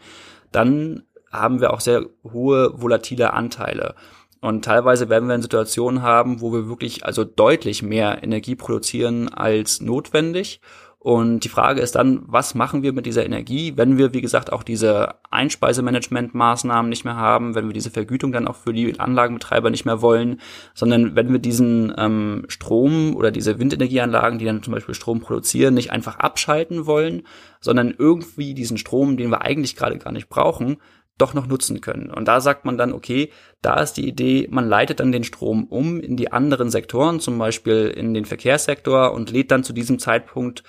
dann haben wir auch sehr hohe volatile Anteile. Und teilweise werden wir in Situationen haben, wo wir wirklich also deutlich mehr Energie produzieren als notwendig und die Frage ist dann, was machen wir mit dieser Energie, wenn wir, wie gesagt, auch diese Einspeisemanagement-Maßnahmen nicht mehr haben, wenn wir diese Vergütung dann auch für die Anlagenbetreiber nicht mehr wollen, sondern wenn wir diesen ähm, Strom oder diese Windenergieanlagen, die dann zum Beispiel Strom produzieren, nicht einfach abschalten wollen, sondern irgendwie diesen Strom, den wir eigentlich gerade gar nicht brauchen, doch noch nutzen können. Und da sagt man dann, okay, da ist die Idee, man leitet dann den Strom um in die anderen Sektoren, zum Beispiel in den Verkehrssektor und lädt dann zu diesem Zeitpunkt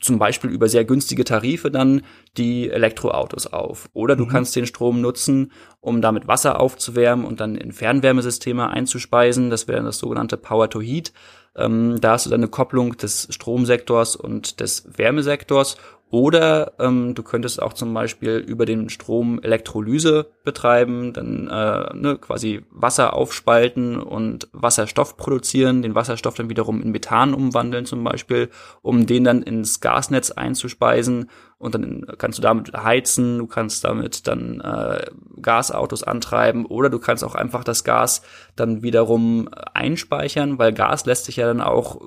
zum Beispiel über sehr günstige Tarife dann die Elektroautos auf. Oder du mhm. kannst den Strom nutzen, um damit Wasser aufzuwärmen und dann in Fernwärmesysteme einzuspeisen. Das wäre das sogenannte Power to Heat. Ähm, da hast du dann eine Kopplung des Stromsektors und des Wärmesektors oder ähm, du könntest auch zum Beispiel über den Strom Elektrolyse betreiben, dann äh, ne, quasi Wasser aufspalten und Wasserstoff produzieren, den Wasserstoff dann wiederum in Methan umwandeln zum Beispiel, um den dann ins Gasnetz einzuspeisen und dann kannst du damit heizen, du kannst damit dann äh, Gasautos antreiben oder du kannst auch einfach das Gas dann wiederum einspeichern, weil Gas lässt sich ja dann auch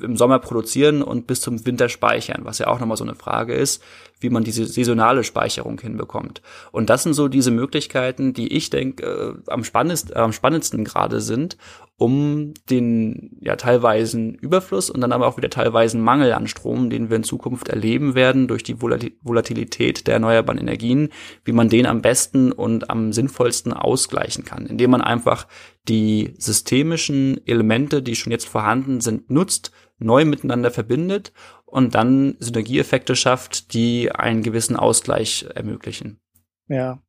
im Sommer produzieren und bis zum Winter speichern, was ja auch nochmal so eine Frage ist, wie man diese saisonale Speicherung hinbekommt. Und das sind so diese Möglichkeiten, die ich denke äh, am, spannendsten, am spannendsten gerade sind, um den ja teilweise Überfluss und dann aber auch wieder teilweise Mangel an Strom, den wir in Zukunft erleben werden durch die Volatilität der erneuerbaren Energien, wie man den am besten und am sinnvollsten ausgleichen kann, indem man einfach die systemischen Elemente, die schon jetzt vorhanden sind, nutzt, neu miteinander verbindet und dann Synergieeffekte schafft, die einen gewissen Ausgleich ermöglichen. Ja,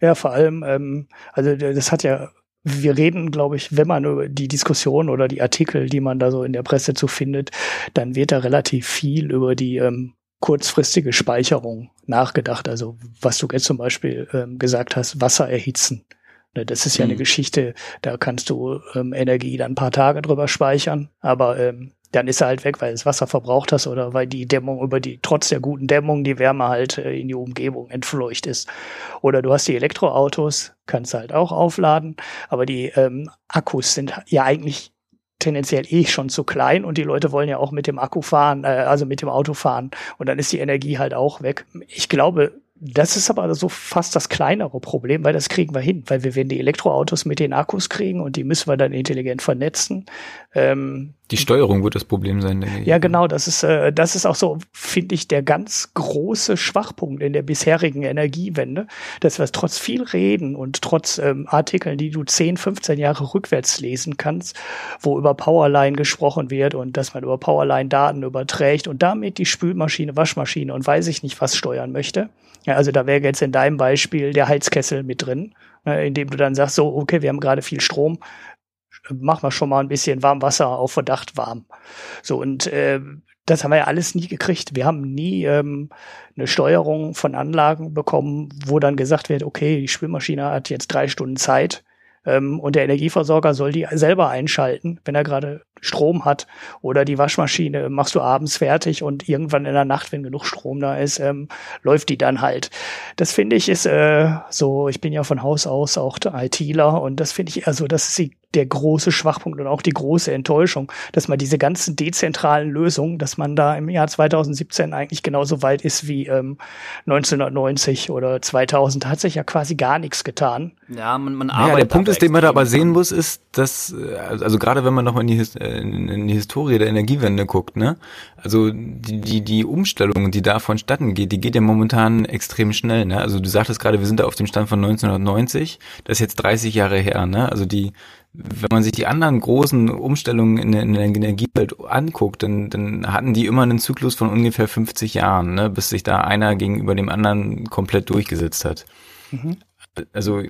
ja, vor allem, ähm, also das hat ja, wir reden, glaube ich, wenn man über die Diskussion oder die Artikel, die man da so in der Presse zu findet, dann wird da relativ viel über die ähm, kurzfristige Speicherung nachgedacht. Also was du jetzt zum Beispiel ähm, gesagt hast, Wasser erhitzen. Ne, das ist ja mhm. eine Geschichte, da kannst du ähm, Energie dann ein paar Tage drüber speichern, aber ähm, dann ist er halt weg, weil das Wasser verbraucht hast oder weil die Dämmung über die, trotz der guten Dämmung, die Wärme halt äh, in die Umgebung entfleucht ist. Oder du hast die Elektroautos, kannst halt auch aufladen, aber die ähm, Akkus sind ja eigentlich tendenziell eh schon zu klein und die Leute wollen ja auch mit dem Akku fahren, äh, also mit dem Auto fahren und dann ist die Energie halt auch weg. Ich glaube, das ist aber so fast das kleinere Problem, weil das kriegen wir hin, weil wir werden die Elektroautos mit den Akkus kriegen und die müssen wir dann intelligent vernetzen. Ähm, die Steuerung wird das Problem sein. Denke ich. Ja, genau. Das ist, äh, das ist auch so, finde ich, der ganz große Schwachpunkt in der bisherigen Energiewende, dass wir trotz viel Reden und trotz ähm, Artikeln, die du 10, 15 Jahre rückwärts lesen kannst, wo über Powerline gesprochen wird und dass man über Powerline Daten überträgt und damit die Spülmaschine, Waschmaschine und weiß ich nicht was steuern möchte Ja, also da wäre jetzt in deinem Beispiel der Heizkessel mit drin, äh, indem du dann sagst, so, okay, wir haben gerade viel Strom, machen wir schon mal ein bisschen Warmwasser auf Verdacht warm. So, und äh, das haben wir ja alles nie gekriegt. Wir haben nie ähm, eine Steuerung von Anlagen bekommen, wo dann gesagt wird, okay, die Spülmaschine hat jetzt drei Stunden Zeit ähm, und der Energieversorger soll die selber einschalten, wenn er gerade Strom hat. Oder die Waschmaschine machst du abends fertig und irgendwann in der Nacht, wenn genug Strom da ist, ähm, läuft die dann halt. Das finde ich ist äh, so, ich bin ja von Haus aus auch ITler und das finde ich also, das ist die der große Schwachpunkt und auch die große Enttäuschung, dass man diese ganzen dezentralen Lösungen, dass man da im Jahr 2017 eigentlich genauso weit ist wie ähm, 1990 oder 2000, hat sich ja quasi gar nichts getan. Ja, man, man arbeitet. Ja, der Punkt ist, den man da aber sehen muss, ist, dass, äh, also gerade wenn man nochmal in, die, äh, in die Historie der Energiewende guckt, ne, also die, die, die Umstellung, die da vonstatten geht, die geht ja momentan extrem schnell, ne, also du sagtest gerade, wir sind da auf dem Stand von 1990, das ist jetzt 30 Jahre her, ne, also die, wenn man sich die anderen großen Umstellungen in der, in der Energiewelt anguckt, dann, dann hatten die immer einen Zyklus von ungefähr 50 Jahren, ne, bis sich da einer gegenüber dem anderen komplett durchgesetzt hat. Mhm. Also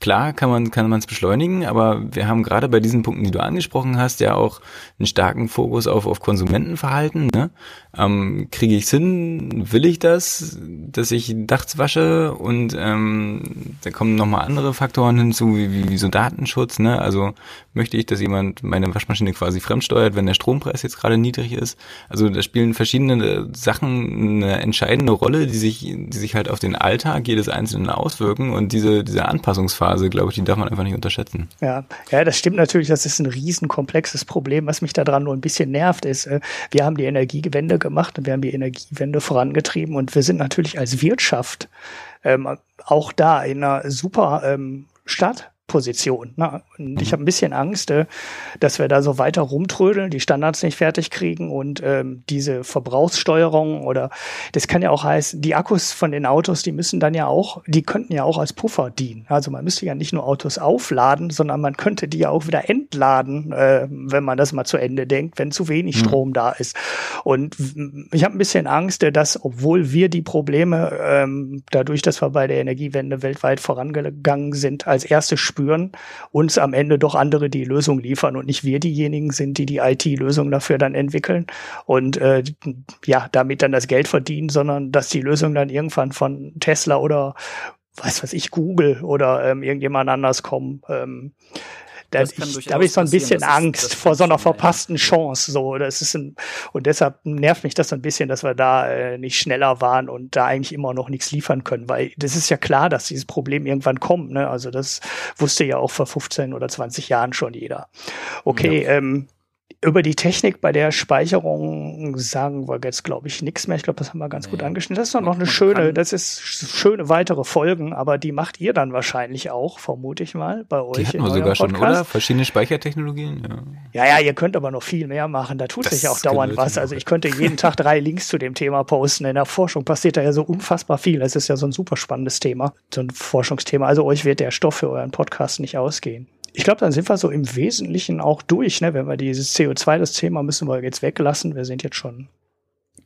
Klar kann man kann man es beschleunigen, aber wir haben gerade bei diesen Punkten, die du angesprochen hast, ja auch einen starken Fokus auf auf Konsumentenverhalten. Ne? Ähm, Kriege ich hin? Will ich das, dass ich nachts wasche? Und ähm, da kommen nochmal andere Faktoren hinzu, wie, wie, wie so Datenschutz. Ne? Also möchte ich, dass jemand meine Waschmaschine quasi fremdsteuert, wenn der Strompreis jetzt gerade niedrig ist? Also da spielen verschiedene Sachen eine entscheidende Rolle, die sich die sich halt auf den Alltag jedes Einzelnen auswirken und diese diese Anpassungsphase Phase, glaube ich, die darf man einfach nicht unterschätzen. Ja, ja, das stimmt natürlich. Das ist ein riesenkomplexes Problem. Was mich daran nur ein bisschen nervt, ist, äh, wir haben die Energiewende gemacht und wir haben die Energiewende vorangetrieben und wir sind natürlich als Wirtschaft ähm, auch da in einer super ähm, Stadt Position. Ne? Und ich mhm. habe ein bisschen Angst, äh, dass wir da so weiter rumtrödeln, die Standards nicht fertig kriegen und ähm, diese Verbrauchssteuerung oder das kann ja auch heißen, die Akkus von den Autos, die müssen dann ja auch, die könnten ja auch als Puffer dienen. Also man müsste ja nicht nur Autos aufladen, sondern man könnte die ja auch wieder entladen, äh, wenn man das mal zu Ende denkt, wenn zu wenig mhm. Strom da ist. Und ich habe ein bisschen Angst, äh, dass obwohl wir die Probleme ähm, dadurch, dass wir bei der Energiewende weltweit vorangegangen sind, als erste spüren spüren, uns am Ende doch andere die Lösung liefern und nicht wir diejenigen sind, die die IT-Lösung dafür dann entwickeln und äh, ja, damit dann das Geld verdienen, sondern dass die Lösung dann irgendwann von Tesla oder was weiß ich, Google oder ähm, irgendjemand anders kommen. Ähm, da, ich, da habe ich so ein bisschen Angst vor so einer verpassten Chance. So, das ist ein, und deshalb nervt mich das so ein bisschen, dass wir da äh, nicht schneller waren und da eigentlich immer noch nichts liefern können, weil das ist ja klar, dass dieses Problem irgendwann kommt. Ne? Also das wusste ja auch vor 15 oder 20 Jahren schon jeder. Okay, ja. ähm, über die Technik bei der Speicherung sagen wir jetzt, glaube ich, nichts mehr. Ich glaube, das haben wir ganz nee. gut angeschnitten. Das ist doch noch eine schöne, das ist schöne weitere Folgen, aber die macht ihr dann wahrscheinlich auch, vermute ich mal, bei euch. Die hatten wir sogar Podcast. schon, oder? Verschiedene Speichertechnologien? Ja. ja, ja, ihr könnt aber noch viel mehr machen. Da tut das sich auch dauernd was. Also ich könnte jeden Tag drei Links zu dem Thema posten. In der Forschung passiert da ja so unfassbar viel. Es ist ja so ein super spannendes Thema, so ein Forschungsthema. Also euch wird der Stoff für euren Podcast nicht ausgehen ich glaube, dann sind wir so im Wesentlichen auch durch. Ne? Wenn wir dieses CO2, das Thema müssen wir jetzt weglassen. Wir sind jetzt schon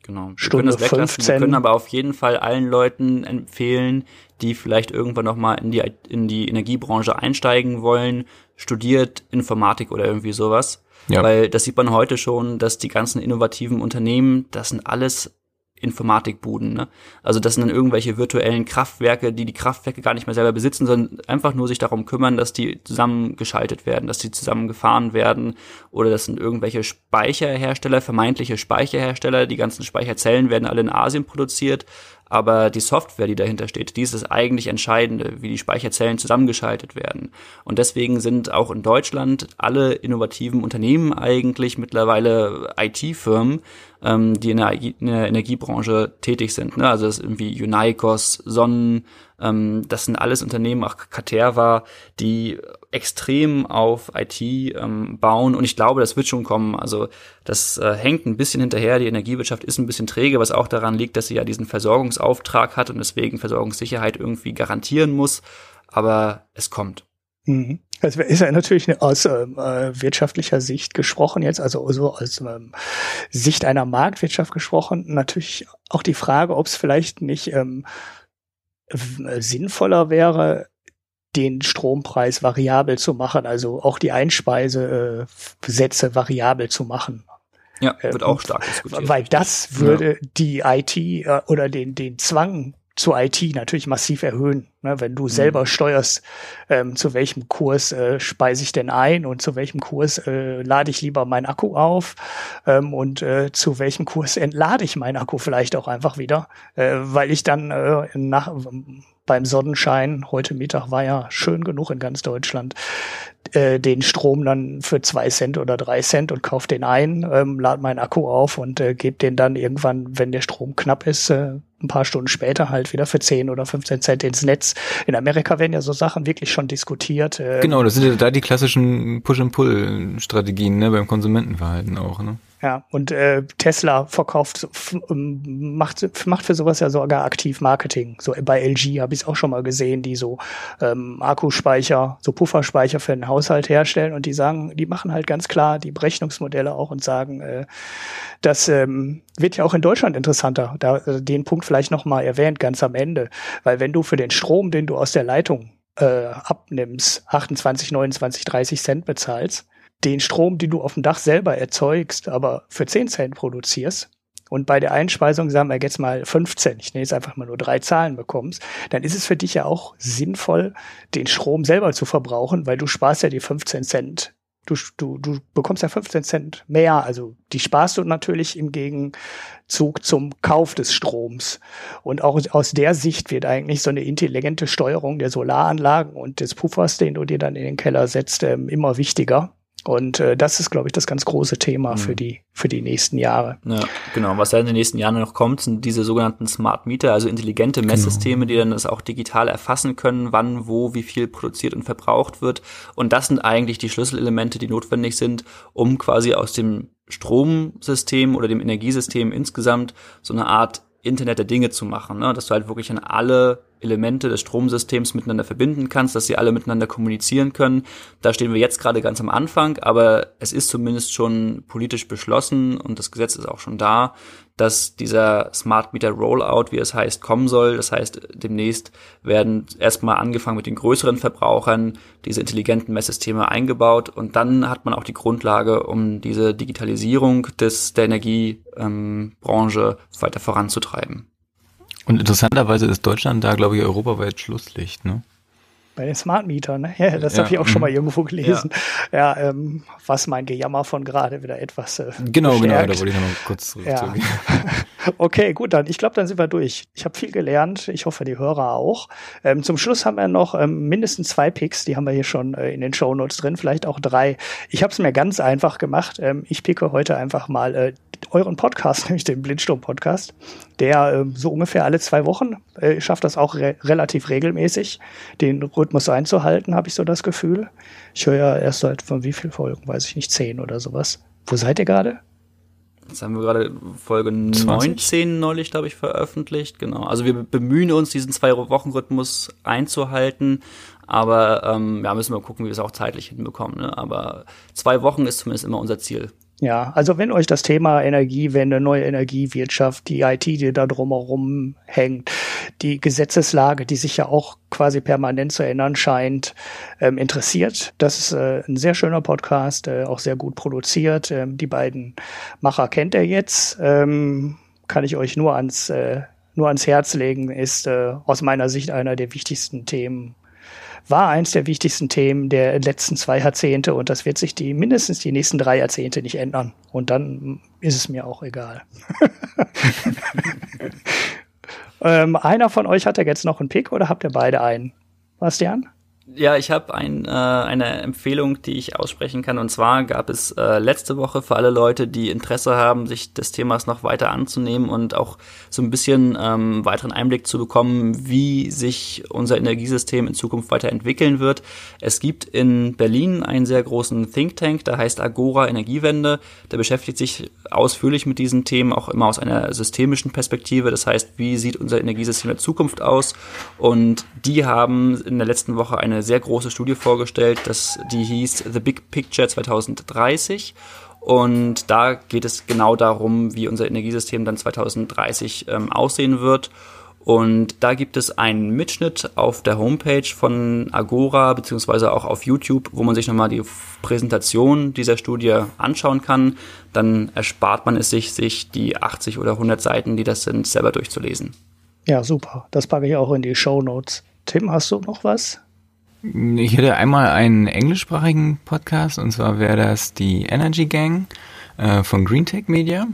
Genau. Wir Stunde können das weglassen. 15. Wir können aber auf jeden Fall allen Leuten empfehlen, die vielleicht irgendwann noch mal in die in die Energiebranche einsteigen wollen, studiert Informatik oder irgendwie sowas. Ja. Weil das sieht man heute schon, dass die ganzen innovativen Unternehmen, das sind alles Informatikbuden. Ne? Also das sind dann irgendwelche virtuellen Kraftwerke, die die Kraftwerke gar nicht mehr selber besitzen, sondern einfach nur sich darum kümmern, dass die zusammengeschaltet werden, dass die zusammengefahren werden. Oder das sind irgendwelche Speicherhersteller, vermeintliche Speicherhersteller. Die ganzen Speicherzellen werden alle in Asien produziert aber die Software, die dahinter steht, die ist das eigentlich Entscheidende, wie die Speicherzellen zusammengeschaltet werden. Und deswegen sind auch in Deutschland alle innovativen Unternehmen eigentlich mittlerweile IT-Firmen, ähm, die in der, in der, Energiebranche tätig sind. Ne? Also das ist irgendwie Unicos, Sonnen, ähm, das sind alles Unternehmen, auch Caterva, die extrem auf IT ähm, bauen und ich glaube, das wird schon kommen. Also das äh, hängt ein bisschen hinterher. Die Energiewirtschaft ist ein bisschen träge, was auch daran liegt, dass sie ja diesen Versorgungsauftrag hat und deswegen Versorgungssicherheit irgendwie garantieren muss. Aber es kommt. Mhm. Also ist ja natürlich aus ähm, äh, wirtschaftlicher Sicht gesprochen jetzt, also so aus ähm, Sicht einer Marktwirtschaft gesprochen, natürlich auch die Frage, ob es vielleicht nicht ähm, sinnvoller wäre, den Strompreis variabel zu machen, also auch die Einspeisesätze äh, variabel zu machen. Ja, wird ähm, auch stark diskutiert. Weil das würde ja. die IT äh, oder den, den Zwang zur IT natürlich massiv erhöhen. Ne? Wenn du mhm. selber steuerst, ähm, zu welchem Kurs äh, speise ich denn ein und zu welchem Kurs äh, lade ich lieber meinen Akku auf ähm, und äh, zu welchem Kurs entlade ich meinen Akku vielleicht auch einfach wieder, äh, weil ich dann äh, nach, beim Sonnenschein, heute Mittag war ja schön genug in ganz Deutschland, äh, den Strom dann für zwei Cent oder drei Cent und kaufe den ein, ähm, lade meinen Akku auf und äh, gebe den dann irgendwann, wenn der Strom knapp ist, äh, ein paar Stunden später halt wieder für 10 oder 15 Cent ins Netz. In Amerika werden ja so Sachen wirklich schon diskutiert. Äh, genau, das sind ja da die klassischen Push-and-Pull-Strategien ne, beim Konsumentenverhalten auch. Ne? Ja, und äh, Tesla verkauft, ähm, macht, macht für sowas ja sogar aktiv Marketing. So bei LG habe ich es auch schon mal gesehen, die so ähm, Akkuspeicher, so Pufferspeicher für den Haushalt herstellen und die sagen, die machen halt ganz klar die Berechnungsmodelle auch und sagen, äh, das ähm, wird ja auch in Deutschland interessanter. Da äh, den Punkt vielleicht noch mal erwähnt, ganz am Ende, weil wenn du für den Strom, den du aus der Leitung äh, abnimmst, 28, 29, 30 Cent bezahlst, den Strom, den du auf dem Dach selber erzeugst, aber für 10 Cent produzierst und bei der Einspeisung, sagen wir jetzt mal 15, ich nenne jetzt einfach mal nur drei Zahlen bekommst, dann ist es für dich ja auch sinnvoll, den Strom selber zu verbrauchen, weil du sparst ja die 15 Cent. Du, du, du bekommst ja 15 Cent mehr, also die sparst du natürlich im Gegenzug zum Kauf des Stroms. Und auch aus der Sicht wird eigentlich so eine intelligente Steuerung der Solaranlagen und des Puffers, den du dir dann in den Keller setzt, ähm, immer wichtiger und äh, das ist, glaube ich, das ganz große Thema mhm. für die für die nächsten Jahre. Ja, genau. Was da in den nächsten Jahren noch kommt, sind diese sogenannten Smart Meter, also intelligente genau. Messsysteme, genau. die dann das auch digital erfassen können, wann, wo, wie viel produziert und verbraucht wird. Und das sind eigentlich die Schlüsselelemente, die notwendig sind, um quasi aus dem Stromsystem oder dem Energiesystem insgesamt so eine Art Internet der Dinge zu machen, ne? dass du halt wirklich an alle Elemente des Stromsystems miteinander verbinden kannst, dass sie alle miteinander kommunizieren können. Da stehen wir jetzt gerade ganz am Anfang, aber es ist zumindest schon politisch beschlossen und das Gesetz ist auch schon da, dass dieser Smart Meter Rollout, wie es heißt, kommen soll. Das heißt, demnächst werden erstmal angefangen mit den größeren Verbrauchern diese intelligenten Messsysteme eingebaut und dann hat man auch die Grundlage, um diese Digitalisierung des, der Energiebranche ähm, weiter voranzutreiben. Und interessanterweise ist Deutschland da, glaube ich, europaweit Schlusslicht, ne? Bei den Smart Mietern, ne? [LAUGHS] Ja, das ja. habe ich auch schon mal mhm. irgendwo gelesen. Ja, ja ähm, was mein Gejammer von gerade wieder etwas. Äh, genau, bestärkt. genau, da wollte ich nochmal kurz zurückzugehen. Ja. [LAUGHS] okay, gut, dann ich glaube, dann sind wir durch. Ich habe viel gelernt. Ich hoffe, die Hörer auch. Ähm, zum Schluss haben wir noch ähm, mindestens zwei Picks, die haben wir hier schon äh, in den Show Notes drin, vielleicht auch drei. Ich habe es mir ganz einfach gemacht. Ähm, ich picke heute einfach mal äh, euren Podcast, [LAUGHS] nämlich den Blindsturm-Podcast, der äh, so ungefähr alle zwei Wochen äh, schafft das auch re relativ regelmäßig, den Rhythmus einzuhalten, habe ich so das Gefühl. Ich höre ja erst seit von wie viel Folgen, weiß ich nicht, zehn oder sowas. Wo seid ihr gerade? Jetzt haben wir gerade Folge 20? 19 neulich, glaube ich, veröffentlicht. Genau. Also wir bemühen uns, diesen Zwei-Wochen-Rhythmus einzuhalten. Aber ähm, ja, müssen wir gucken, wie wir es auch zeitlich hinbekommen. Ne? Aber zwei Wochen ist zumindest immer unser Ziel. Ja, also wenn euch das Thema Energiewende, neue Energiewirtschaft, die IT, die da drumherum hängt, die Gesetzeslage, die sich ja auch quasi permanent zu ändern scheint, ähm, interessiert, das ist äh, ein sehr schöner Podcast, äh, auch sehr gut produziert. Ähm, die beiden Macher kennt er jetzt, ähm, kann ich euch nur ans äh, nur ans Herz legen, ist äh, aus meiner Sicht einer der wichtigsten Themen war eins der wichtigsten Themen der letzten zwei Jahrzehnte und das wird sich die mindestens die nächsten drei Jahrzehnte nicht ändern. Und dann ist es mir auch egal. [LAUGHS] ähm, einer von euch hat ja jetzt noch einen Pick oder habt ihr beide einen? Bastian? Ja, ich habe ein, äh, eine Empfehlung, die ich aussprechen kann. Und zwar gab es äh, letzte Woche für alle Leute, die Interesse haben, sich des Themas noch weiter anzunehmen und auch so ein bisschen ähm, weiteren Einblick zu bekommen, wie sich unser Energiesystem in Zukunft weiterentwickeln wird. Es gibt in Berlin einen sehr großen Think Tank, der heißt Agora Energiewende. Der beschäftigt sich ausführlich mit diesen Themen, auch immer aus einer systemischen Perspektive. Das heißt, wie sieht unser Energiesystem in der Zukunft aus? Und die haben in der letzten Woche eine sehr große Studie vorgestellt, das, die hieß The Big Picture 2030. Und da geht es genau darum, wie unser Energiesystem dann 2030 ähm, aussehen wird. Und da gibt es einen Mitschnitt auf der Homepage von Agora, beziehungsweise auch auf YouTube, wo man sich nochmal die Präsentation dieser Studie anschauen kann. Dann erspart man es sich, sich die 80 oder 100 Seiten, die das sind, selber durchzulesen. Ja, super. Das packe ich auch in die Show Notes. Tim, hast du noch was? Ich hätte einmal einen englischsprachigen Podcast und zwar wäre das die Energy Gang äh, von Green Tech Media.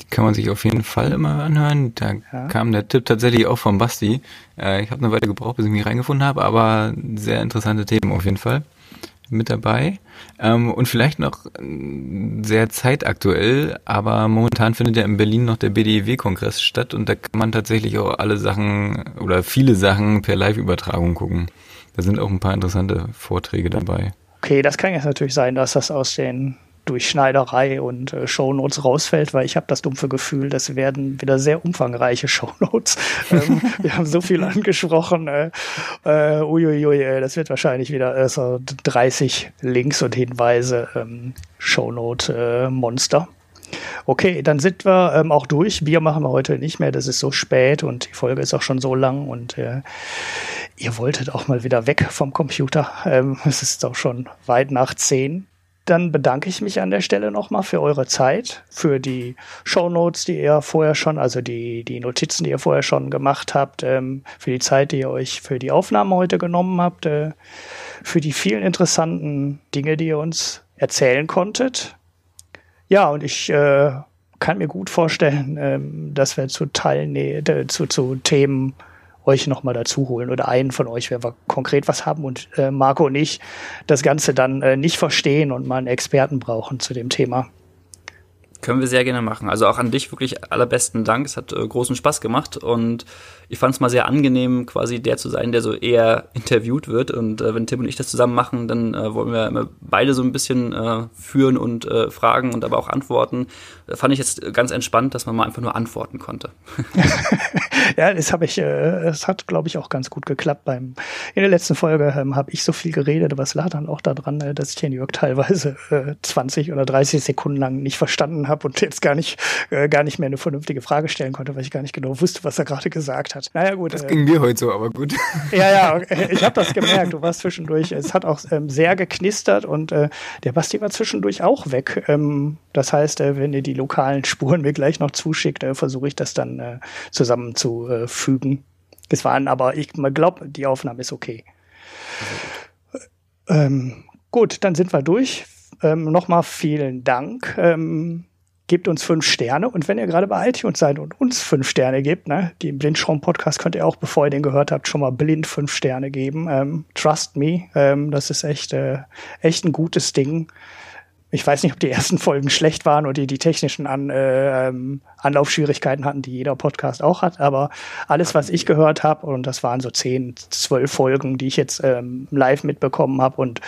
Die kann man sich auf jeden Fall immer anhören. Da ja. kam der Tipp tatsächlich auch von Basti. Äh, ich habe eine Weile gebraucht, bis ich mich reingefunden habe, aber sehr interessante Themen auf jeden Fall mit dabei. Ähm, und vielleicht noch äh, sehr zeitaktuell, aber momentan findet ja in Berlin noch der BDEW-Kongress statt und da kann man tatsächlich auch alle Sachen oder viele Sachen per Live-Übertragung gucken. Da sind auch ein paar interessante Vorträge dabei. Okay, das kann jetzt natürlich sein, dass das aus den Durchschneiderei und äh, Shownotes rausfällt, weil ich habe das dumpfe Gefühl, das werden wieder sehr umfangreiche [LAUGHS] Shownotes. ähm, wir haben so viel angesprochen. Äh, äh, uiuiui, äh, das wird wahrscheinlich wieder äh, so 30 Links und Hinweise ähm, Shownote-Monster. Okay, dann sind wir ähm, auch durch. Bier machen wir heute nicht mehr. Das ist so spät und die Folge ist auch schon so lang und äh, ihr wolltet auch mal wieder weg vom Computer. Ähm, [LAUGHS] es ist auch schon weit nach zehn. Dann bedanke ich mich an der Stelle nochmal für eure Zeit, für die Show Notes, die ihr vorher schon, also die, die Notizen, die ihr vorher schon gemacht habt, ähm, für die Zeit, die ihr euch für die Aufnahme heute genommen habt, äh, für die vielen interessanten Dinge, die ihr uns erzählen konntet. Ja, und ich äh, kann mir gut vorstellen, ähm, dass wir zu Teilen, zu, zu Themen euch nochmal dazu holen oder einen von euch, wenn wir konkret was haben und äh, Marco und ich das Ganze dann äh, nicht verstehen und mal einen Experten brauchen zu dem Thema. Können wir sehr gerne machen. Also auch an dich wirklich allerbesten Dank. Es hat äh, großen Spaß gemacht und ich fand es mal sehr angenehm, quasi der zu sein, der so eher [LAUGHS] interviewt wird. Und äh, wenn Tim und ich das zusammen machen, dann äh, wollen wir beide so ein bisschen äh, führen und äh, fragen und aber auch antworten. Fand ich jetzt ganz entspannt, dass man mal einfach nur antworten konnte. [LAUGHS] ja, das habe ich, äh, es hat, glaube ich, auch ganz gut geklappt. Beim in der letzten Folge ähm, habe ich so viel geredet, aber es lag dann auch daran, äh, dass ich den Jörg teilweise äh, 20 oder 30 Sekunden lang nicht verstanden habe und jetzt gar nicht, äh, gar nicht mehr eine vernünftige Frage stellen konnte, weil ich gar nicht genau wusste, was er gerade gesagt hat. Naja, gut. Das äh, ging mir heute so, aber gut. [LAUGHS] Ja, ja, ich habe das gemerkt. Du warst zwischendurch. Es hat auch ähm, sehr geknistert und äh, der Basti war zwischendurch auch weg. Ähm, das heißt, äh, wenn ihr die lokalen Spuren mir gleich noch zuschickt, äh, versuche ich das dann äh, zusammenzufügen. Es waren aber, ich glaube, die Aufnahme ist okay. Ähm, gut, dann sind wir durch. Ähm, Nochmal vielen Dank. Ähm, gebt uns fünf Sterne. Und wenn ihr gerade bei iTunes seid und uns fünf Sterne gebt, ne, die im Blindstrom-Podcast könnt ihr auch, bevor ihr den gehört habt, schon mal blind fünf Sterne geben. Ähm, trust me, ähm, das ist echt, äh, echt ein gutes Ding. Ich weiß nicht, ob die ersten Folgen schlecht waren oder die die technischen An, äh, ähm, Anlaufschwierigkeiten hatten, die jeder Podcast auch hat. Aber alles, was ich gehört habe, und das waren so zehn, zwölf Folgen, die ich jetzt ähm, live mitbekommen habe, und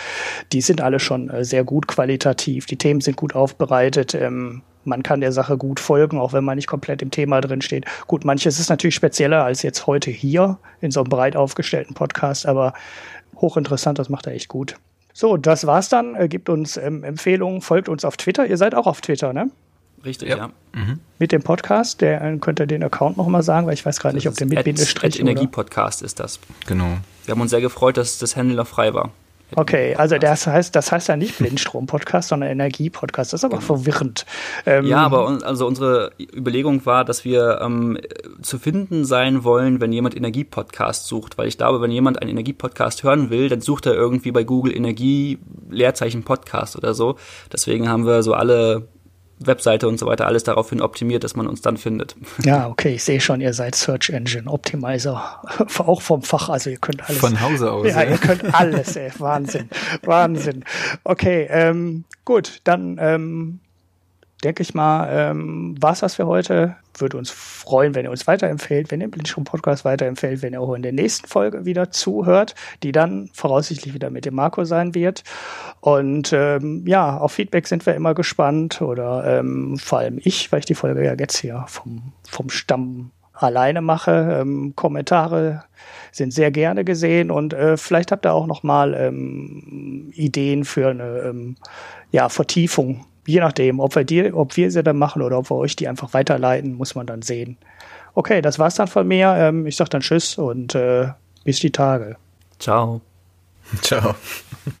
die sind alle schon äh, sehr gut qualitativ. Die Themen sind gut aufbereitet. Ähm, man kann der Sache gut folgen, auch wenn man nicht komplett im Thema drin steht. Gut, manches ist natürlich spezieller als jetzt heute hier in so einem breit aufgestellten Podcast, aber hochinteressant, das macht er echt gut. So, das war's dann. Äh, gebt uns ähm, Empfehlungen, folgt uns auf Twitter. Ihr seid auch auf Twitter, ne? Richtig, ja. ja. Mhm. Mit dem Podcast, der äh, könnt ihr den Account nochmal sagen, weil ich weiß gerade nicht, ob der mit Bindestrich Energie-Podcast ist das. Genau. Wir haben uns sehr gefreut, dass das Handle noch frei war. Okay, also das heißt, das heißt ja nicht Blindstrom-Podcast, sondern Energie-Podcast. Das ist aber genau. verwirrend. Ähm, ja, aber also unsere Überlegung war, dass wir ähm, zu finden sein wollen, wenn jemand Energie-Podcast sucht. Weil ich glaube, wenn jemand einen Energie-Podcast hören will, dann sucht er irgendwie bei Google Energie Leerzeichen Podcast oder so. Deswegen haben wir so alle Webseite und so weiter alles daraufhin optimiert, dass man uns dann findet. [LAUGHS] Ja, okay, ich sehe schon, ihr seid Search Engine Optimizer, [LAUGHS] auch vom Fach, also ihr könnt alles. Von Hause aus. Ja, ja. ihr könnt alles, ey, [LAUGHS] Wahnsinn, Wahnsinn. Okay, ähm, gut, dann ähm, denke ich mal, ähm, war es das für heute. Würde uns freuen, wenn ihr uns weiterempfehlt, wenn ihr den Blindstrom-Podcast weiterempfehlt, wenn ihr auch in der nächsten Folge wieder zuhört, die dann voraussichtlich wieder mit dem Marco sein wird. Und ähm, ja, auf Feedback sind wir immer gespannt oder ähm, vor allem ich, weil ich die Folge ja jetzt hier vom, vom Stamm alleine mache. Ähm, Kommentare sind sehr gerne gesehen und äh, vielleicht habt ihr auch noch mal ähm, Ideen für eine ähm, ja, Vertiefung je nachdem, ob wir die, ob wir sie dann machen oder ob wir euch die einfach weiterleiten, muss man dann sehen. Okay, das war's dann von mir. Ähm, ich sag dann Tschüss und äh, bis die Tage. Ciao. Ciao.